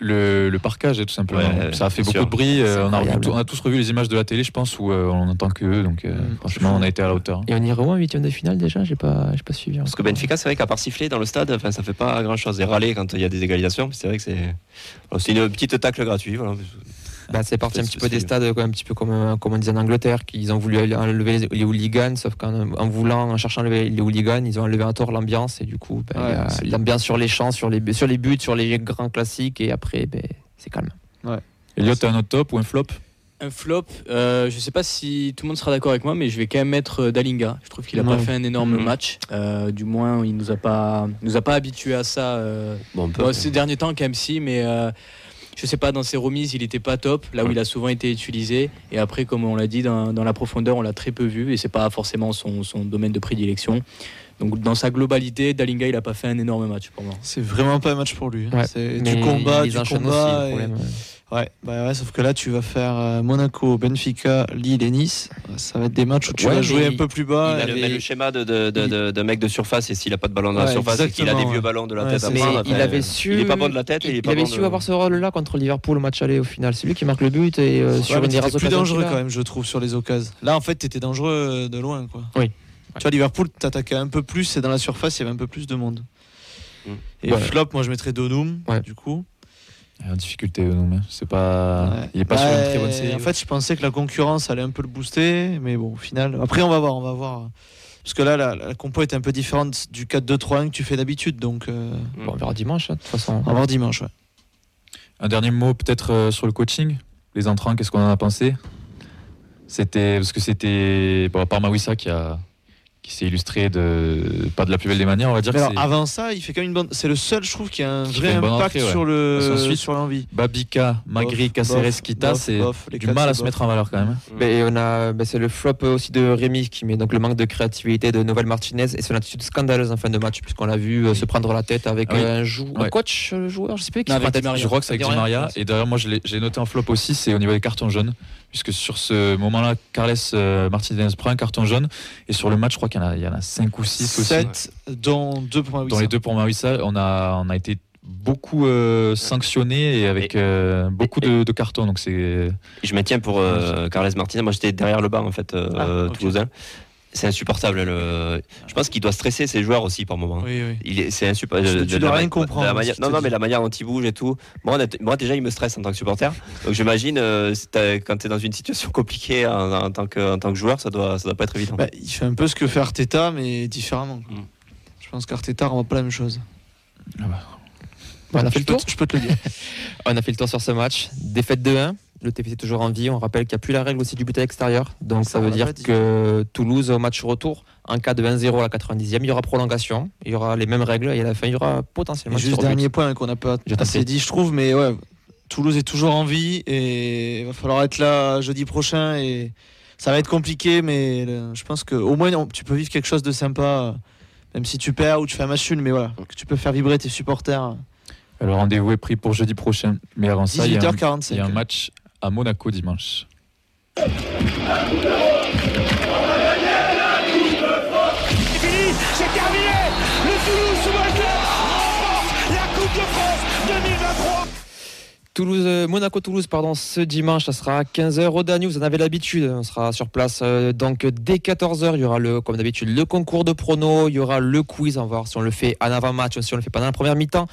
le, le parquage, tout simplement. Ouais, ça a fait beaucoup sûr. de bruit. euh, on, a on a tous revu les images de la télé, je pense, où euh, on entend que eux. Donc, euh, Mm, franchement, on a été à la hauteur. Et on irait où en huitième de finale déjà J'ai pas, j'ai pas suivi. Parce que. Benfica, c'est vrai qu'à part siffler dans le stade, enfin, ça fait pas grand chose. Et râler quand il y a des égalisations, c'est vrai que c'est. Bon, c'est une petite tacle gratuite. Voilà. Bah, c'est parti un petit peu des stades, un petit peu comme, euh, comme on disait en Angleterre, qu'ils ont voulu enlever les, les hooligans, sauf qu'en en voulant, en cherchant à enlever les hooligans, ils ont enlevé à tort l'ambiance, et du coup, ben, Ouais, il y a c'est- l'ambiance sur les champs, sur les, sur les buts, sur les grands classiques, et après, ben, c'est calme. Elliot, t'as un autre top ou un flop? Un flop, euh, je sais pas si tout le monde sera d'accord avec moi, mais je vais quand même mettre euh, Dalinga. Je trouve qu'il a pas Ouais. fait un énorme Mhm. match. Euh, du moins, il nous a pas, nous a pas habitués à ça. euh, Bon, bon, ces derniers temps, quand même si, mais euh, je sais pas, dans ses remises, il était pas top. Là où il a souvent été utilisé. Et après, comme on l'a dit, dans, dans la profondeur, on l'a très peu vu, et c'est pas forcément son, son domaine de prédilection. Donc, dans sa globalité, Dalinga, il a pas fait un énorme match pour moi. C'est vraiment pas un match pour lui. hein. Ouais, C'est du combat, du combat. aussi, le et- problème. Ouais, bah ouais, sauf que là, tu vas faire euh, Monaco, Benfica, Lille et Nice. Ça va être des matchs où tu Ouais, vas jouer un il- peu plus Il bas. a et- le, schéma de, de, de, de- de mec de surface et s'il a pas de ballon dans la surface et qu'il a des vieux ballons de la Ouais, tête à prendre, il avait su. il est pas bon de la tête et il est pas avait bon su de- avoir ce rôle-là contre Liverpool au match aller au final. C'est lui qui marque le but et euh, Ouais, sur une des plus dangereux quand même, je trouve, sur les occasions. Là, en fait, t'étais dangereux euh, de loin, quoi. Oui. Tu vois, Liverpool, t'attaquais un peu plus et dans la surface, il y avait un peu plus de monde. Mm. Et Ouais. flop, moi, je mettrais Donum, Ouais. du coup. Il y a une difficulté, non, mais c'est pas. Ouais. Il est pas Bah, sur une très bonne série. En fait, je pensais que la concurrence allait un peu le booster, mais bon, au final. Après, on va voir, on va voir. Parce que là, la, la compo est un peu différente du 4-2-3-1 que tu fais d'habitude, donc euh, Bon, on verra dimanche, hein, de toute façon. on va voir dimanche. ouais. Un dernier mot peut-être euh, sur le coaching. Les entrants, qu'est-ce qu'on en a pensé? C'était parce que c'était bon, à part Mawissa qui a qui s'est illustré de pas de la plus belle des manières, on va dire. Mais alors, avant ça, il fait quand même une bonne. C'est le seul, je trouve, qui a un Qui vrai impact entrée, ouais. sur le qu'ensuite, sur l'envie. Babika, Magri, Caceres, Kita, c'est du quatre, mal à se mettre en valeur quand même. hein. Mais on a, ben, c'est le flop aussi de Rémi qui met donc le manque de créativité de Novel Martinez et son attitude scandaleuse en fin de match puisqu'on l'a vu euh, se prendre la tête avec Ah oui. un, jou- un coach, euh, joueur, je sais plus qui Non, avec tête. Je crois que c'est avec Di Maria. Et d'ailleurs, moi, je l'ai- j'ai noté en flop aussi, c'est au niveau des cartons jaunes. Puisque sur ce moment-là, Carles euh, Martinez prend un carton jaune. Et sur le match, je crois qu'il y en a, il y en a 5 ou 6 aussi. 7 dont 2 pour. Dans les deux pour Mawissa, on a, on a été beaucoup euh, sanctionné et avec euh, beaucoup de, de cartons. Donc c'est. Je me tiens pour euh, Carles Martinez. Moi, j'étais derrière le banc, en fait, euh, Ah, ok. toulousain. C'est insupportable. Le... Je pense qu'il doit stresser ses joueurs aussi par moment. Oui, oui. Il est, c'est insupportable. Tu- dois rien comprendre, manière- non, non, mais la manière dont il bouge et tout. Moi, honnête- moi, déjà, il me stresse en tant que supporter. Donc, j'imagine, euh, quand tu es dans une situation [laughs] compliquée en, en tant, que, en tant que joueur, ça doit, ça doit pas être évident. Bah, il fait un peu ce que fait Arteta, mais différemment. quoi. Mm. Je pense qu'Arteta rend pas la même chose. Bon, on a fait je, le peux tour. te, je peux te le dire. [laughs] On a fait le tour sur ce match. Défaite 2-1. Le TFC est toujours en vie. On rappelle qu'il n'y a plus la règle aussi du but à l'extérieur. Donc Ça, veut dire que Toulouse, au match retour, en cas de 1-0 à la 90e, il y aura prolongation. Il y aura les mêmes règles et à la fin, il y aura potentiellement Et juste but. dernier point qu'on n'a pas assez dit, je trouve, mais ouais, Toulouse est toujours en vie et il va falloir être là jeudi prochain et ça va être compliqué, mais le- je pense qu'au moins on- tu peux vivre quelque chose de sympa, euh, même si tu perds ou tu fais un match nul, mais voilà, que tu peux faire vibrer tes supporters. Le rendez-vous est pris pour jeudi prochain. Mais avant ça, il y a un, 18h45. il y a un match à Monaco dimanche. C'est terminé Le Toulouse Football Club remporte la Coupe de France 2023 Toulouse, euh, Monaco-Toulouse, pardon, ce dimanche, ça sera à 15h au Danube. Vous en avez l'habitude, on sera sur place. euh, donc dès 14h, il y aura le, comme d'habitude le concours de pronos, il y aura le quiz, on va voir si on le fait en avant-match ou si on le fait pendant la première mi-temps.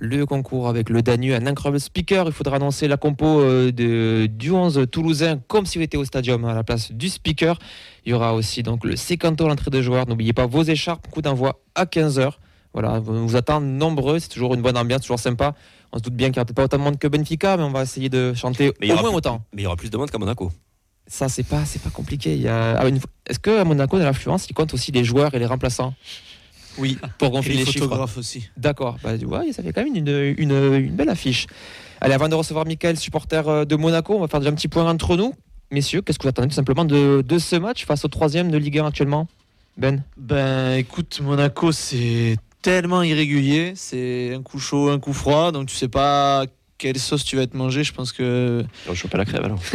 Le concours avec le Danube, un incroyable speaker. Il faudra annoncer la compo euh, de, du 11 toulousain comme s'il était au stadium à la place du speaker. Il y aura aussi donc le sécanto à l'entrée de joueurs. N'oubliez pas vos écharpes, coup d'envoi à 15h. Voilà, on vous attend nombreux, c'est toujours une bonne ambiance, toujours sympa. On se doute bien qu'il n'y aura peut-être pas autant de monde que Benfica, mais on va essayer de chanter Mais il y au moins plus- autant. Mais il y aura plus de monde qu'à Monaco. Ça, c'est pas, c'est pas compliqué. Il y a... ah, une Est-ce qu'à Monaco, dans l'affluence, il compte aussi les joueurs et les remplaçants? Oui, pour et gonfler les les chiffres photographes aussi. D'accord, bah, ouais, ça fait quand même une, une, une belle affiche. Allez, avant de recevoir Michael, supporter euh, de Monaco, on va faire déjà un petit point entre nous. Messieurs, qu'est-ce que vous attendez tout simplement de, de ce match face au troisième de Ligue 1 actuellement? Ben Ben écoute, Monaco c'est tellement irrégulier, c'est un coup chaud, un coup froid, donc tu sais pas quelle sauce tu vas te manger. Je pense que On chope à la crève alors. [laughs]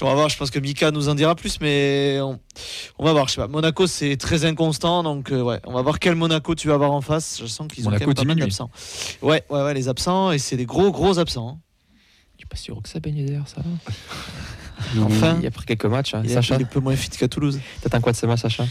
on va voir. Je pense que Mika nous en dira plus, mais on, on va voir. Je sais pas. Monaco c'est très inconstant, donc euh, ouais, on va voir quel Monaco tu vas avoir en face. Je sens qu'ils ont Monaco quand même pas mal d'absents. Ouais, ouais, ouais, les absents et c'est des gros gros absents. hein. Je suis pas sûr que ça baigne d'ailleurs, ça. [laughs] Enfin, il a pris quelques matchs. hein. il est, Sacha, est peu moins fit qu'à Toulouse. t'attends quoi de ce match, Sacha?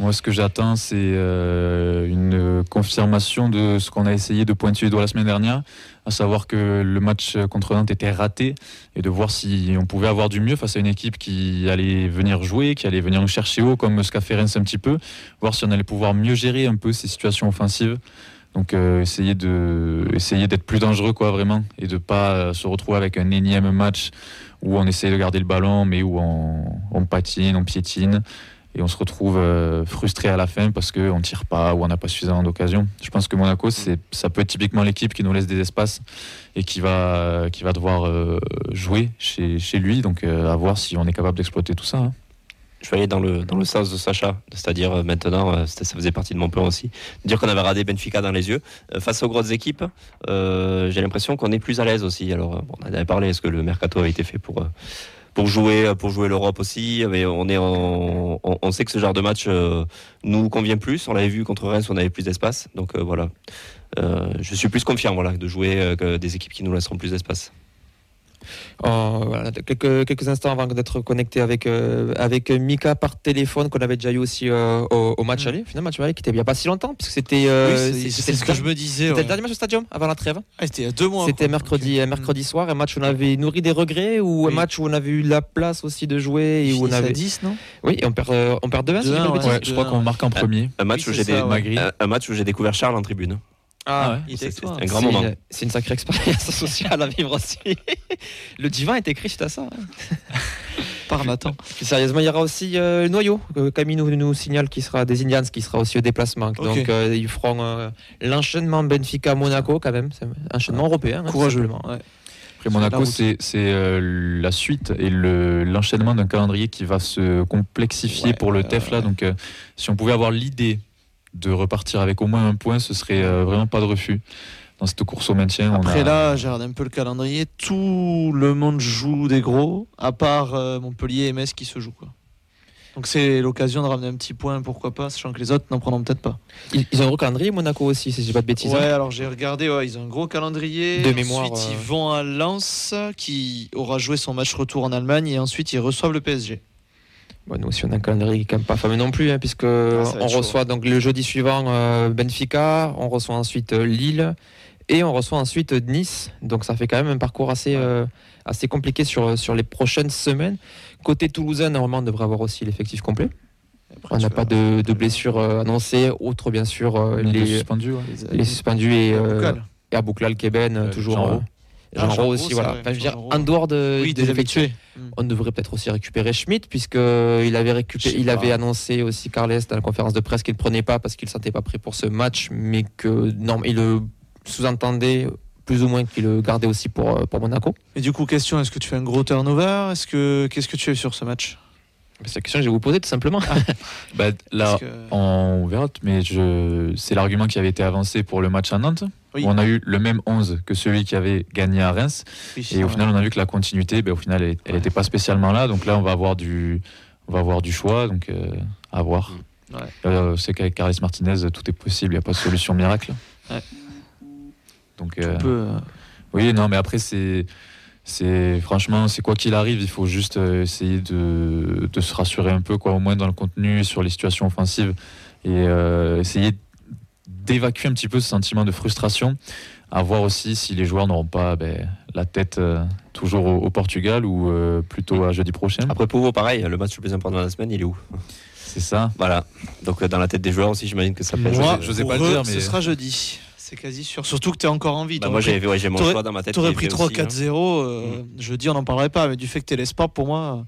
Moi, ce que j'attends, c'est euh, une confirmation de ce qu'on a essayé de pointer du la semaine dernière, à savoir que le match contre Nantes était raté et de voir si on pouvait avoir du mieux face à une équipe qui allait venir jouer, qui allait venir nous chercher haut, comme ce qu'a fait Reims un petit peu, voir si on allait pouvoir mieux gérer un peu ces situations offensives. Donc euh, essayer de essayer d'être plus dangereux quoi vraiment et de pas euh, se retrouver avec un énième match où on essaye de garder le ballon mais où on patine, on piétine et on se retrouve euh, frustré à la fin parce qu'on ne tire pas ou on n'a pas suffisamment d'occasions. Je pense que Monaco, ça peut être typiquement l'équipe qui nous laisse des espaces et qui va, qui va devoir euh, jouer chez, chez lui. Donc euh, à voir si on est capable d'exploiter tout ça. hein. Je vais aller dans le, dans le sens de Sacha, c'est-à-dire maintenant, ça faisait partie de mon plan aussi, dire qu'on avait radé Benfica dans les yeux. Face aux grosses équipes, j'ai l'impression qu'on est plus à l'aise aussi. Alors, on en avait parlé, est-ce que le mercato a été fait pour, pour jouer, euh, pour jouer l'Europe aussi Mais on, est en- on, sait que ce genre de match euh, nous convient plus. On l'avait vu contre Reims, on avait plus d'espace. Donc euh, voilà. Euh, je suis plus confiant voilà, de jouer des équipes qui nous laisseront plus d'espace. Voilà, quelques, quelques instants avant d'être connecté avec, euh, avec Mika par téléphone, qu'on avait déjà eu aussi euh, au, au match Mm. aller. Finalement, match aller qui était il n'y a pas si longtemps, puisque c'était euh, Oui, c'est- ce que je me disais. c'était ouais. le dernier match au stadium avant la trêve. Ah, c'était il y a deux mois. C'était mercredi, mercredi soir, un match où on avait nourri des regrets ou un match où on avait eu la place aussi de jouer et où on avait. 10, non? Oui, et on perd, euh, on perd 2-1, si je dis pas de 2-1, bêtises. Ouais, je crois qu'on marque en premier. Un match, Oui, où c'est j'ai ça, des- ouais. Magri. un- un match où j'ai découvert Charles en tribune. Ah ouais. Il était avec C'est toi. un grand moment. une- C'est une sacrée expérience [laughs] sociale à vivre aussi. [laughs] Le divin est écrit suite à ça. hein. [laughs] Par Nathan. Plus sérieusement, il y aura aussi euh, le noyau. que Camille nous, nous signale qui sera des Indians, qui sera aussi au déplacement. Donc euh, ils feront euh, l'enchaînement Benfica-Monaco quand même. C'est un enchaînement européen. hein, Courageux. Ouais. La Monaco, c'est c'est, euh, la suite et le- l'enchaînement d'un calendrier qui va se complexifier Ouais, pour le ouais, TEF là. ouais. Donc, euh, si on pouvait avoir l'idée de repartir avec au moins un point, ce serait euh, vraiment pas de refus dans cette course au maintien. on Après a- là, j'ai regardé un peu le calendrier. Tout le monde joue des gros, à part euh, Montpellier et Metz qui se jouent. Quoi. Donc c'est l'occasion de ramener un petit point, pourquoi pas, sachant que les autres n'en prendront peut-être pas. Ils, ils ont un gros calendrier, Monaco aussi, si je dis pas de bêtises. Ouais, hein. alors j'ai regardé, ouais, ils ont un gros calendrier. De ensuite, mémoire, euh. ils vont à Lens, qui aura joué son match retour en Allemagne, et ensuite ils reçoivent le PSG. Bon, nous aussi, on a un calendrier qui est quand même pas fameux non plus, hein, puisque Ah, on chaud. reçoit donc le jeudi suivant euh, Benfica, on reçoit ensuite euh, Lille et on reçoit ensuite euh, Nice. Donc ça fait quand même un parcours assez, euh, compliqué sur, sur les prochaines semaines. Côté toulousain, normalement, on devrait avoir aussi l'effectif complet. Après, On n'a pas de, de blessures euh, annoncées, outre bien sûr euh, les, suspendus. ouais. les suspendus et, Et euh, Abouklal Keben, Euh, toujours. Jean. Ah, Jean aussi, voilà. vrai, Enfin, je veux dire, Jean Rau. en dehors de, Oui, des des habitués. Mm. on devrait peut-être aussi récupérer Schmidt, puisqu'il avait, récupéré, il avait annoncé aussi Carles dans la conférence de presse qu'il ne prenait pas parce qu'il ne se sentait pas prêt pour ce match, mais que non, il le sous-entendait plus ou moins qu'il le gardait aussi pour, euh, pour Monaco. Et du coup, question est-ce que tu fais un gros turnover? Est-ce que Qu'est-ce que tu fais sur ce match? C'est la question que je vais vous poser tout simplement. [laughs] Bah, là, que- on verra, mais je... c'est l'argument qui avait été avancé pour le match à Nantes. Oui. où on a eu le même 11 que celui qui avait gagné à Reims. Oui, Et au final, on a vu que la continuité, ben, au final, elle n'était pas spécialement là. Donc là, on va avoir du, on va avoir du choix. Donc euh, à voir. Ouais. Euh, c'est qu'avec Carles Martinez, tout est possible. Il n'y a pas de solution miracle. Ouais. Donc On euh, peut, euh, oui, non, mais après, c'est. C'est franchement, c'est quoi qu'il arrive, il faut juste euh, essayer de, de se rassurer un peu, quoi, au moins dans le contenu, sur les situations offensives, et euh, essayer d'évacuer un petit peu ce sentiment de frustration, à voir aussi si les joueurs n'auront pas ben, la tête euh, toujours au, au Portugal ou euh, plutôt à jeudi prochain. Après Pouvo, pareil, le match le plus important de la semaine, il est où? C'est ça. Voilà. Donc dans la tête des joueurs aussi, j'imagine que ça pèse. Moi, je sais pour pas le dire, mais- ce sera jeudi. C'est quasi sûr. Surtout que tu es encore en vie. Bah, moi, j'ai ouais, j'ai mon choix dans ma tête. T'aurais qui est pris fait aussi, hein. 3-4-0. euh, Jeudi, on n'en parlerait pas. Mais du fait que tu es l'espoir, pour moi. euh,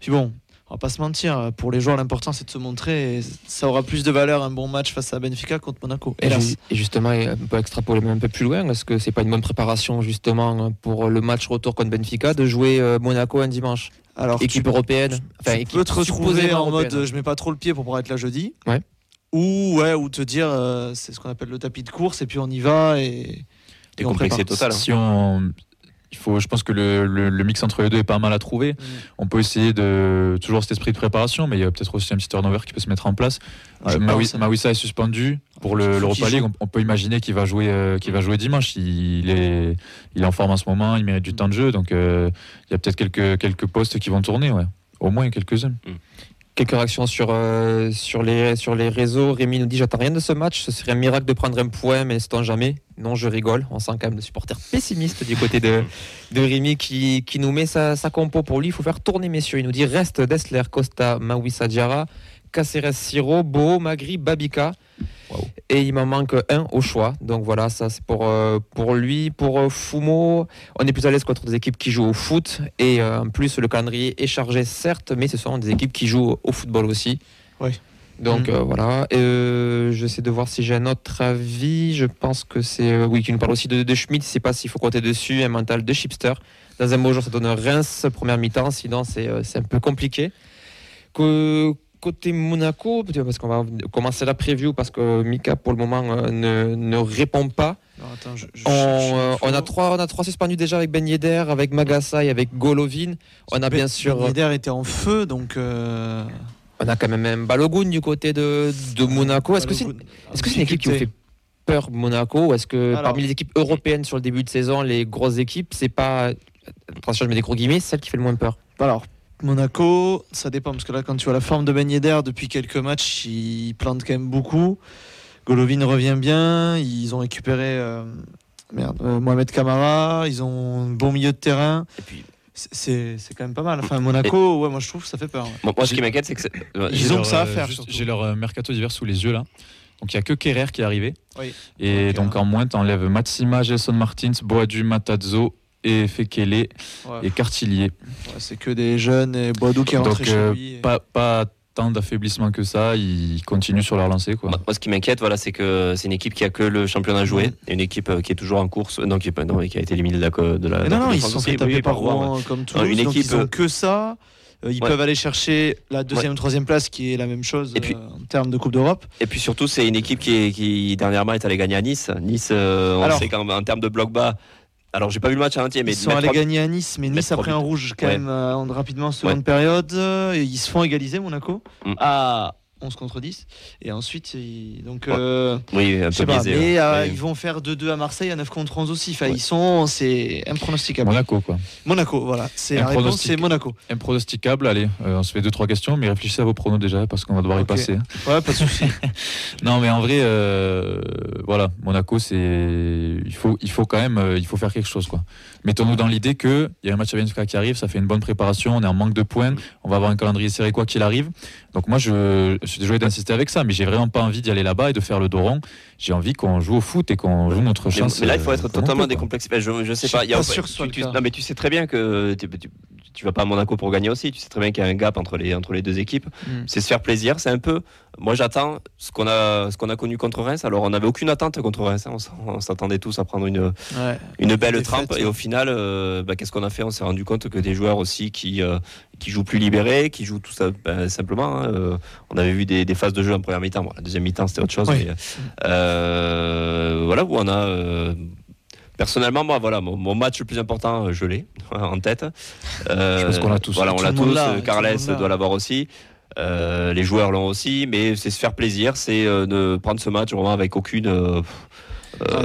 Puis bon, on va pas se mentir. Pour les joueurs, l'important, c'est de se montrer. Et ça aura plus de valeur un bon match face à Benfica contre Monaco. Et, Hélas. ju- et justement, on peut extrapoler même un peu plus loin. Est-ce que c'est pas une bonne préparation justement pour le match retour contre Benfica de jouer euh, Monaco un dimanche? Alors, Équipe tu, européenne. Enfin, tu équipe peux te retrouver en mode européenne. euh, je mets pas trop le pied pour pouvoir être là jeudi. Ouais. Ou, ouais, ou te dire euh, c'est ce qu'on appelle le tapis de course et puis on y va et, et total. hein. Si on, il faut, je pense que le, le- le mix entre les deux est pas mal à trouver. Mm. On peut essayer de toujours cet esprit de préparation, mais il y a peut-être aussi un petit turnover qui peut se mettre en place. Euh. Mawissa est suspendu pour le- l'Europa joue. League. On, on peut imaginer qu'il va jouer, euh, qu'il va jouer dimanche. Il, est, il est en forme en ce moment, il mérite du temps de jeu, donc euh, il y a peut-être quelques, quelques postes qui vont tourner, ouais. Au moins quelques-uns. Quelques réactions sur, euh, sur, les, sur les réseaux. Rémi nous dit J'attends rien de ce match. Ce serait un miracle de prendre un point, mais n'est-ce jamais? Non, je rigole. On sent quand même de supporters pessimistes du côté de, [laughs] de Rémi qui, qui nous met sa, sa compo pour lui. Il faut faire tourner, messieurs. Il nous dit Reste Dessler, Costa, Mawissa Diarra, Caceres Siro, Bo, Magri, Babika. Et il m'en manque un au choix. Donc voilà, ça c'est pour, euh, pour lui. Pour euh, Fumo, on est plus à l'aise contre des équipes qui jouent au foot. Et euh, en plus, le calendrier est chargé, certes, mais ce sont des équipes qui jouent au football aussi. Oui. Donc euh, voilà. J'essaie de voir si j'ai un autre avis. Je pense que c'est. oui, qui nous parle aussi de, de Schmidt. Je sais pas s'il faut compter dessus. Un mental de chipster. Dans un beau jour, ça donne Reims, première mi-temps. Sinon, c'est c'est un peu compliqué. Que- côté Monaco, parce qu'on va commencer la preview parce que Mika, pour le moment, euh, ne, ne répond pas. Non, attends, je- je On, cherche euh, on a trois, on a trois suspendus déjà avec Ben Yedder, avec Magassa et avec Golovin. On a bien Ben- sûr, Ben Yedder était en feu, donc. euh, on a quand même un Balogun du côté de, de Monaco. Est-ce que c'est, est-ce que c'est une équipe qui vous fait peur, Monaco Ou est-ce que Alors- parmi les équipes européennes sur le début de saison, les grosses équipes, c'est pas, attention, je mets des gros guillemets, celle qui fait le moins peur? Alors, Monaco, ça dépend, parce que là, quand tu vois la forme de Ben Yedder, depuis quelques matchs, il plante quand même beaucoup. Golovin revient bien, ils ont récupéré euh, merde, euh, Mohamed Kamara, ils ont un bon milieu de terrain. Et puis, C'est- quand même pas mal. Enfin, Monaco, ouais, moi je trouve que ça fait peur. moi, ce qui m'inquiète, c'est que. Ils J'ai ont leur, que ça à euh, faire, juste-. J'ai leur mercato d'hiver sous les yeux là. Donc il y a que Kerrer qui est arrivé. Oui. Et donc en moins, tu enlèves Matsima, Gelson Martins, Boadu, Matazzo et Fekele Ouais. et Cartillier. Ouais, c'est que des jeunes et Boadou qui est rentré Donc, euh, chez lui. et- Pas, pas tant d'affaiblissement que ça. Ils continuent sur leur lancée. Quoi. Moi, ce qui m'inquiète, voilà, c'est que c'est une équipe qui a que le championnat joué, et une équipe euh, qui est toujours en course, non, qui, est pas- non, qui a été éliminée de la, de la. Non, non, ils se sont fait taper par Rouen, Rouen comme Toulouse, une donc équipe, ils ont euh, que ça. Euh, Ils Ouais. peuvent aller chercher la deuxième, troisième place qui est la même chose Et puis- euh, en termes de Coupe d'Europe. Et puis surtout, c'est une équipe qui, est- qui dernièrement est allée gagner à Nice. Nice, euh, on Alors- sait qu'en en termes de bloc bas. Alors, j'ai pas vu le match en entier, mais ils sont allés gagner à Nice, mais Nice mettre a trois pris un rouge quand Ouais. même euh, en- rapidement en seconde Ouais. période. euh, Et ils se font égaliser, Monaco, Mm. à 11 contre 10. Et ensuite, ils- donc, Ouais. euh, Oui, un peu pas, biaisé. mais ouais. euh, ils vont faire 2-2 à Marseille à 9 contre 11 aussi. Enfin, Ouais. ils sont, c'est impronosticable. Monaco, quoi. Monaco, voilà. C'est Un la réponse, c'est Monaco. Impronosticable, allez, euh, on se fait deux trois questions, mais réfléchissez à vos pronos déjà parce qu'on va devoir Ok. y passer. hein. Ouais, pas de souci. [laughs] Non, mais en vrai, euh, voilà, Monaco, c'est il faut il faut quand même euh, il faut faire quelque chose quoi. Mettons-nous dans l'idée que il y a un match à Benfica qui arrive, ça fait une bonne préparation, on est en manque de points, on va avoir un calendrier serré quoi qu'il arrive. Donc moi, je, je suis désolé d'insister avec ça, mais j'ai vraiment pas envie d'y aller là-bas et de faire le dos rond. J'ai envie qu'on joue au foot et qu'on joue notre chance. mais là, il faut euh, être totalement décomplexé. Ben, Je, je sais Je pas. il y a- pas sûr ce tu- tu- non, mais tu sais très bien que tu, tu, tu vas pas à Monaco pour gagner aussi. Tu sais très bien qu'il y a un gap entre les, entre les deux équipes. Mm. C'est se faire plaisir. C'est un peu. Moi, j'attends ce qu'on a, ce qu'on a connu contre Reims. Alors, on n'avait aucune attente contre Reims. hein. On s'attendait tous à prendre une, Ouais. une belle Défaite, trempe. Et au final, euh, bah, qu'est-ce qu'on a fait? On s'est rendu compte que des joueurs aussi qui, euh, qui jouent plus libérés, qui jouent tout ça ben, simplement. hein, euh, on avait vu des, des phases de jeu en première mi-temps. Bon, la deuxième mi-temps, c'était autre chose. Oui. mais, euh, voilà où on a. euh, Personnellement, moi, voilà, mon, mon match le plus important, je l'ai [laughs] en tête. Euh, Je pense qu'on l'a tous. Voilà, on l'a tous. Carles doit l'avoir aussi. Euh, les joueurs l'ont aussi, mais c'est se faire plaisir, c'est euh, de prendre ce match vraiment avec aucune. euh,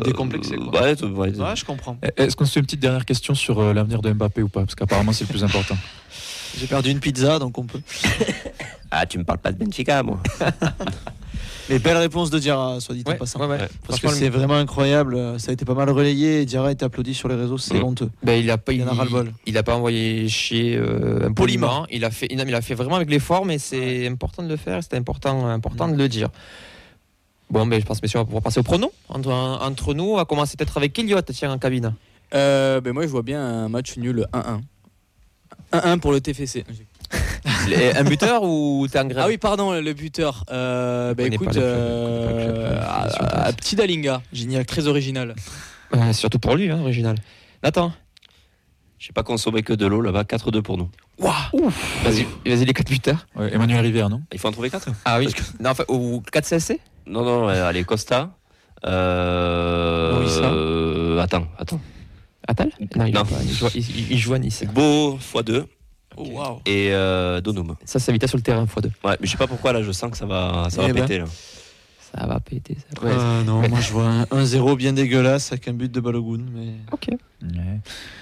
décomplexé, quoi. ouais, ouais, Ouais, je comprends. Est-ce qu'on se fait une petite dernière question sur euh, l'avenir de Mbappé ou pas? Parce qu'apparemment c'est le plus important. [laughs] J'ai perdu une pizza, donc on peut. [laughs] Ah, tu me parles pas de Benfica, moi. [laughs] Mais belle réponse de Diarra, soit dit en passant. ouais, ouais. Ouais. Parce que c'est vraiment incroyable. Ça a été pas mal relayé. et Diarra est applaudi sur les réseaux. C'est Mm. honteux. Ben, il a pas, Il y en a il a pas envoyé chier euh, poliment. Il a fait, il a fait vraiment avec l'effort, mais c'est important de le faire. C'était important, important de le dire. Bon, ben, je pense, messieurs, on va pouvoir passer au prono entre, entre nous. On va commencer peut-être avec Elliot, tiens, en cabine. Euh, ben moi, je vois bien un match nul 1-1. 1-1 pour le TFC. Un buteur ou t'es en grève Ah oui, pardon, le buteur. Euh, pas écoute, club, euh, à- à petit Dalinga, Gignac. très original. Euh, Surtout pour lui, hein, original. Nathan J'ai pas consommé que de l'eau là-bas, 4-2 pour nous. Waouh Vas-y, vas-y, les 4 buteurs. Ouais, Emmanuel Rivière, non? Il faut en trouver 4 Ah oui. Non, enfin, ou 4 CSC Non, non, ouais, allez, Costa. Euh, Morissa. euh, attends, attends. Attal Non, il, Non. pas, il, joue, il- il joue à Nice. Beau x2 Oh, waouh. et euh, Donum. Ça, c'est vitesse sur le terrain, x2. Ouais, mais je sais pas pourquoi là, je sens que ça va, ça va Eh ben. péter là. Ça va péter. Ça. Ouais. Euh, non, moi je vois un 1-0 bien dégueulasse avec un but de Balogun. Mais... Ok. Ouais.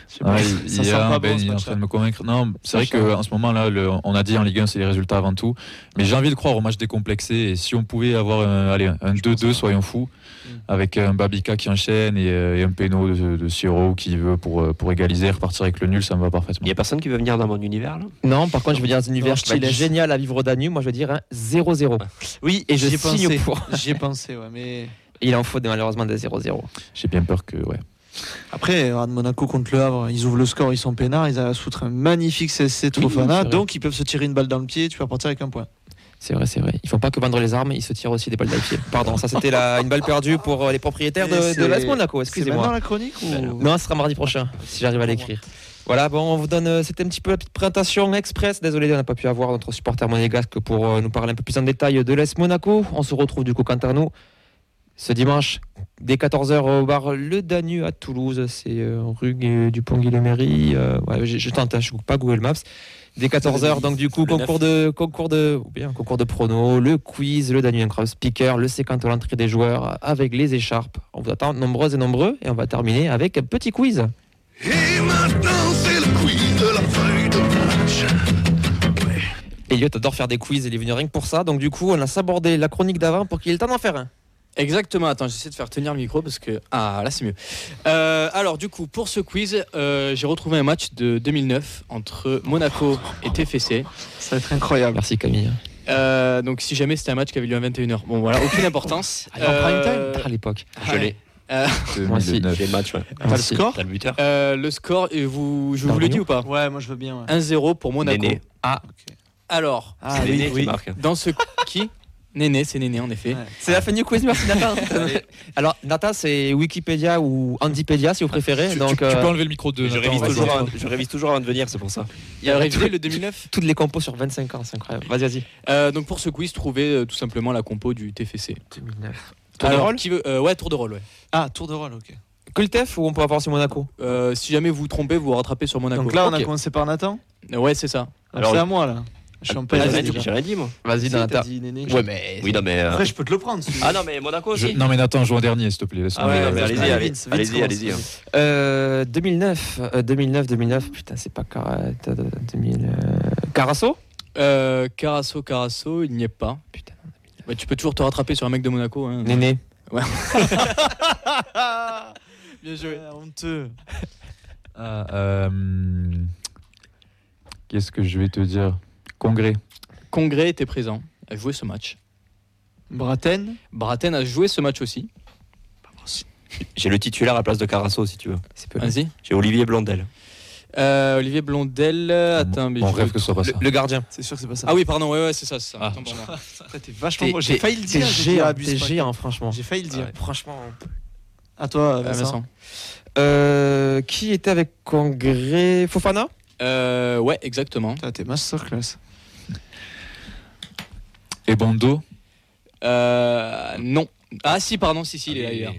Je sais pas, Ouais, ça il y a un Ben, il est en train de me convaincre. Non, c'est vrai qu'en ce moment-là, on a dit en Ligue 1, c'est les résultats avant tout. Mais j'ai envie de croire au match décomplexé. Et si on pouvait avoir un, allez, un 2-2, soyons fous, Mm. avec un Babika qui enchaîne et, euh, et un péno de, de Siro qui veut pour, euh, pour égaliser, repartir avec le nul, ça me va Il parfaitement. n'y a personne qui veut venir dans mon univers là? Non, par contre, je veux dire un univers laisse. génial à vivre au Danube. Moi, je veux dire un 0-0. Oui, Et je j'y ai signe pensé. pour. J'y ai pensé, ouais, mais Il en faut malheureusement des 0-0. J'ai bien peur que. Ouais. Après, regarde, Monaco contre le Havre, ils ouvrent le score, ils sont peinards, ils arrivent à foutre un magnifique CSC c'est Fofana, vrai. donc ils peuvent se tirer une balle dans le pied, tu vas repartir avec un point. C'est vrai, c'est vrai. Ils font pas que vendre les armes, ils se tirent aussi des balles d'alpier. Pardon, ça c'était la- une balle perdue pour euh, les propriétaires de, c'est- de l'AS Monaco. C'est maintenant Excusez-moi. la chronique ou Non, ce sera mardi prochain, si j'arrive à l'écrire. Voilà, bon, on vous donne. euh, C'était un petit peu la petite présentation express. Désolé, on n'a pas pu avoir notre supporter monégasque pour euh, nous parler un peu plus en détail de l'AS Monaco. On se retrouve du coup quant à nous ce dimanche dès 14h au bar Le Danu à Toulouse. C'est euh, rue Gu- du Pont Guillemairie. Euh, ouais, je, je tente, hein, je ne pas Google Maps. Dès 14h, donc du coup, concours de, concours de, ou bien concours de pronos, le quiz, le Danu Incroyable Speaker, le séquence à l'entrée des joueurs avec les écharpes. On vous attend nombreux et nombreux et on va terminer avec un petit quiz. Et maintenant, c'est le quiz de la feuille de match. Elliot adore faire des quiz, il est venu rien que pour ça. Donc du coup, on a sabordé la chronique d'avant pour qu'il ait le temps d'en faire un. Exactement, attends, j'essaie de faire tenir le micro parce que. Ah, là c'est mieux. Euh, alors, du coup, pour ce quiz, euh, j'ai retrouvé un match de 2009 entre Monaco et TFC. Ça va être incroyable. Merci Camille. Euh, donc, si jamais c'était un match qui avait lieu à 21h. Bon, voilà, aucune importance. [laughs] Ah, en prime time Ah, à l'époque. Je l'ai. euh, Moi aussi. 2009. J'ai le match, ouais. T'as le score T'as le buteur euh, le score, et vous, je vous le dis ou pas? Ouais, moi je veux bien. ouais. 1-0 pour Monaco. Néné. Alors, Ah, C'est oui, Néné oui. qui marque. dans ce. qui? Néné, c'est Néné en effet. Ouais. C'est la fin du quiz, merci Nathan. [laughs] Alors Nathan, c'est Wikipédia ou Handipédia si vous préférez. Tu, donc tu- tu euh, peux enlever le micro de. Je Nathan, révise, toujours avant, je révise toujours avant de venir, c'est pour ça. Il a révisé le 2009 toutes les compos sur 25 ans, c'est incroyable. Vas-y, vas-y. Euh, Donc, pour ce quiz, trouvez euh, tout simplement la compo du TFC. 2009. Tour de rôle qui veut euh, Ouais, tour de rôle, ouais. Ah, tour de rôle, ok. Que le TEF ou on peut avoir sur Monaco Euh, si jamais vous vous trompez, vous vous rattrapez sur Monaco. Donc là, on a commencé par Nathan. Euh, Ouais, c'est ça. Alors, c'est à moi là. Rien PLS dit, moi. Vas-y, Nathan. dit Néné. Ouais, mais. Oui, non, mais. euh, Après, je peux te le prendre. celui-là. Ah non, mais Monaco Je- non mais Nathan, joue en dernier s'il te plaît. Ah mais allez-y, allez-y, allez-y. vas-y. Euh, 2009, euh, 2009, 2009. Putain, c'est pas Car... euh, 2000. Carasso Euh, Carasso, Carasso, il n'y est pas. Putain. Ouais, tu peux toujours te rattraper sur un mec de Monaco. Hein. Néné. [laughs] Bien joué. Ouais, honteux. Ah, euh, Qu'est-ce que je vais te dire? Congrès. Congrès était présent, a joué ce match. Braten. Braten a joué ce match aussi. J'ai le titulaire à la place de Carasso, si tu veux. Vas-y. J'ai Olivier Blondel. Euh, Olivier Blondel. euh, Attends, mais On je- rêve que ce soit pas Le, ça. le gardien. C'est sûr que c'est pas ça. Ah oui, pardon, ouais, ouais, c'est ça. ça. Ah. [laughs] T'es vachement. J'ai failli le dire. j'ai géant, franchement. J'ai failli le dire. Ouais, franchement. À toi, Euh, Vincent. Vincent. Euh, qui était avec Congrès? Fofana? Euh, ouais, exactement. T'es masterclass. Et Bondo. Euh, non. Ah si, pardon, si, si, il est là, il est là.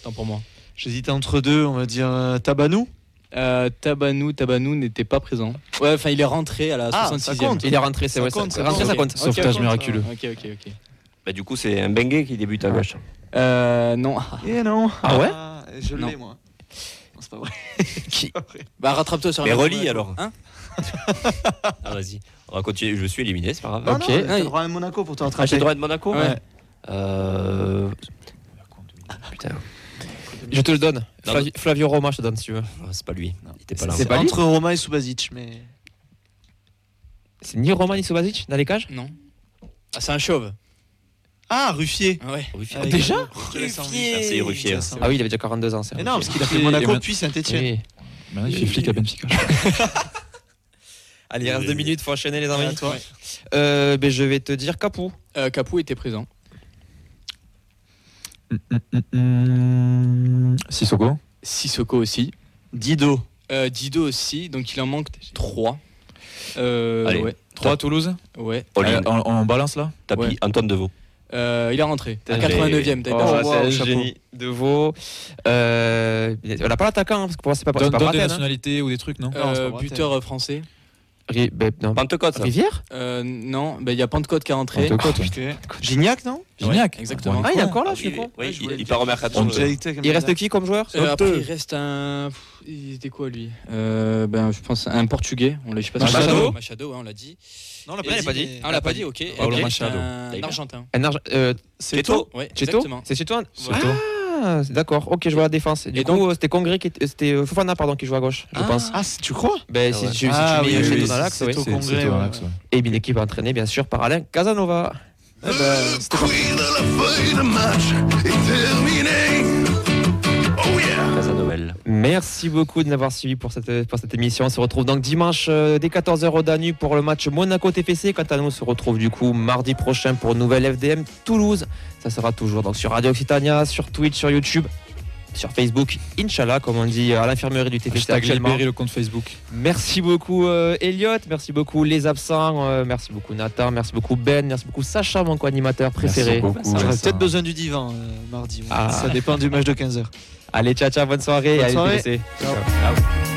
Attends pour moi. J'hésitais entre deux. On va dire euh, Tabanou. Euh, Tabanou, Tabanou n'était pas présent. Ouais, enfin, il est rentré à la Ah, 66e. ça compte. Il est rentré, c'est Ça vrai. compte, ça, ça rentré, compte. ça compte. Sauvetage ok, miraculeux. Ok, ok, ok. Bah, du coup, c'est un Bengue qui débute à gauche. Euh, non. [laughs] Eh non. Ah ouais Je Non. l'ai moi. Non, C'est pas vrai. Qui [laughs] Bah, rattrape-toi sur Mais la relis alors. Hein Ah, vas-y. On va continuer. Je suis éliminé, c'est pas grave. Non, Ok. non, Ah, T'as le droit à Monaco pour te Ah, rattraper. j'ai le droit de Monaco Ouais. Euh. Putain, Je te le donne. Non, Flavi- Flavio Roma, je te donne si tu veux. ah, c'est pas lui. Il était pas là. C'est pas lui Entre Roma et Subasic, mais. C'est ni Roma ni Subasic dans les cages? Non. Ah, c'est un chauve. Ah, Ruffier. Ouais. Ruffier. Avec- Déjà? Je te laisse en vie. Merci, Ruffier. Je te laisse en vie. Ah oui, il avait déjà 42 ans. c'est Mais vrai. non, parce qu'il a fait Monaco puis Saint-Etienne. Oui. Maintenant, il fait flic à Benfica. [laughs] Allez, il reste deux minutes, faut enchaîner les amis. Toi. Euh, ben, je vais te dire Capou. Euh, Capou était présent. Sissoko. Sissoko aussi. Dido. Euh, Dido aussi. Donc il en manque 3. Euh, Allez. ouais. 3 à Toulouse. Ouais. Allez, on, on balance là Tapis, Ouais. Antoine Deveau. Euh, il est rentré. À T'as- 89e. t'as été Oh, chaud. wow, c'est un chapeau. génie. De Vaux. Euh, on n'a pas l'attaquant, hein, parce que pour moi, c'est pas, c'est Donne, pas donne des Braten, hein. nationalités ou des trucs, non Euh, pas buteur euh, français. Ri- ben, non. Pentecôte, ça. Rivière Euh, non, ben, il y a Pentecôte qui est rentré. Pentecôte, ouais. Gignac, non Gignac. exactement. Ah, il est encore là, je suis Il, con. oui, il, part au mercato. Il reste qui comme joueur? Euh, après, il reste un. Il était quoi lui? Euh, ben, Je pense un portugais. On l'a, je sais pas Machado Machado, ouais, on l'a dit. Non, on l'a Il l'a pas dit. Ah, on l'a pas dit, ok. Machado. Un argentin. Un arge- euh, C'est Cheto. toi? Ouais, Cheto exactement. C'est Cheto Cheto. Ah, d'accord. Ok, je vois la défense. Du Et coup, euh, c'était Congré qui était, c'était euh, Fofana pardon qui joue à gauche, je Ah, pense. Ah, tu crois? Ben, Ah si, ouais. si- si Ah tu mets oui, Cheto oui, dans l'axe, c'est au Congrès. Et une équipe entraînée bien sûr par Alain Casanova. Eh ben, c'était pas- Casanova. Merci beaucoup de nous avoir suivis pour cette, pour cette émission. On se retrouve donc dimanche euh, dès 14h au Danube pour le match Monaco-TFC. Quant à nous, on se retrouve du coup mardi prochain pour une nouvelle FDM Toulouse. Ça sera toujours donc sur Radio Occitania, sur Twitch, sur YouTube, sur Facebook, Inch'Allah, comme on dit à l'infirmerie du TFC actuellement. le compte Facebook. Merci beaucoup euh, Elliot, merci beaucoup les absents, euh, merci beaucoup Nathan, merci beaucoup Ben, merci beaucoup Sacha, mon co-animateur préféré. J'aurais peut-être besoin du divan euh, mardi. ouais. Ah. Ça dépend du match de 15h. Allez, ciao, ciao, bonne soirée. Bonne Allez. Ciao. Ciao.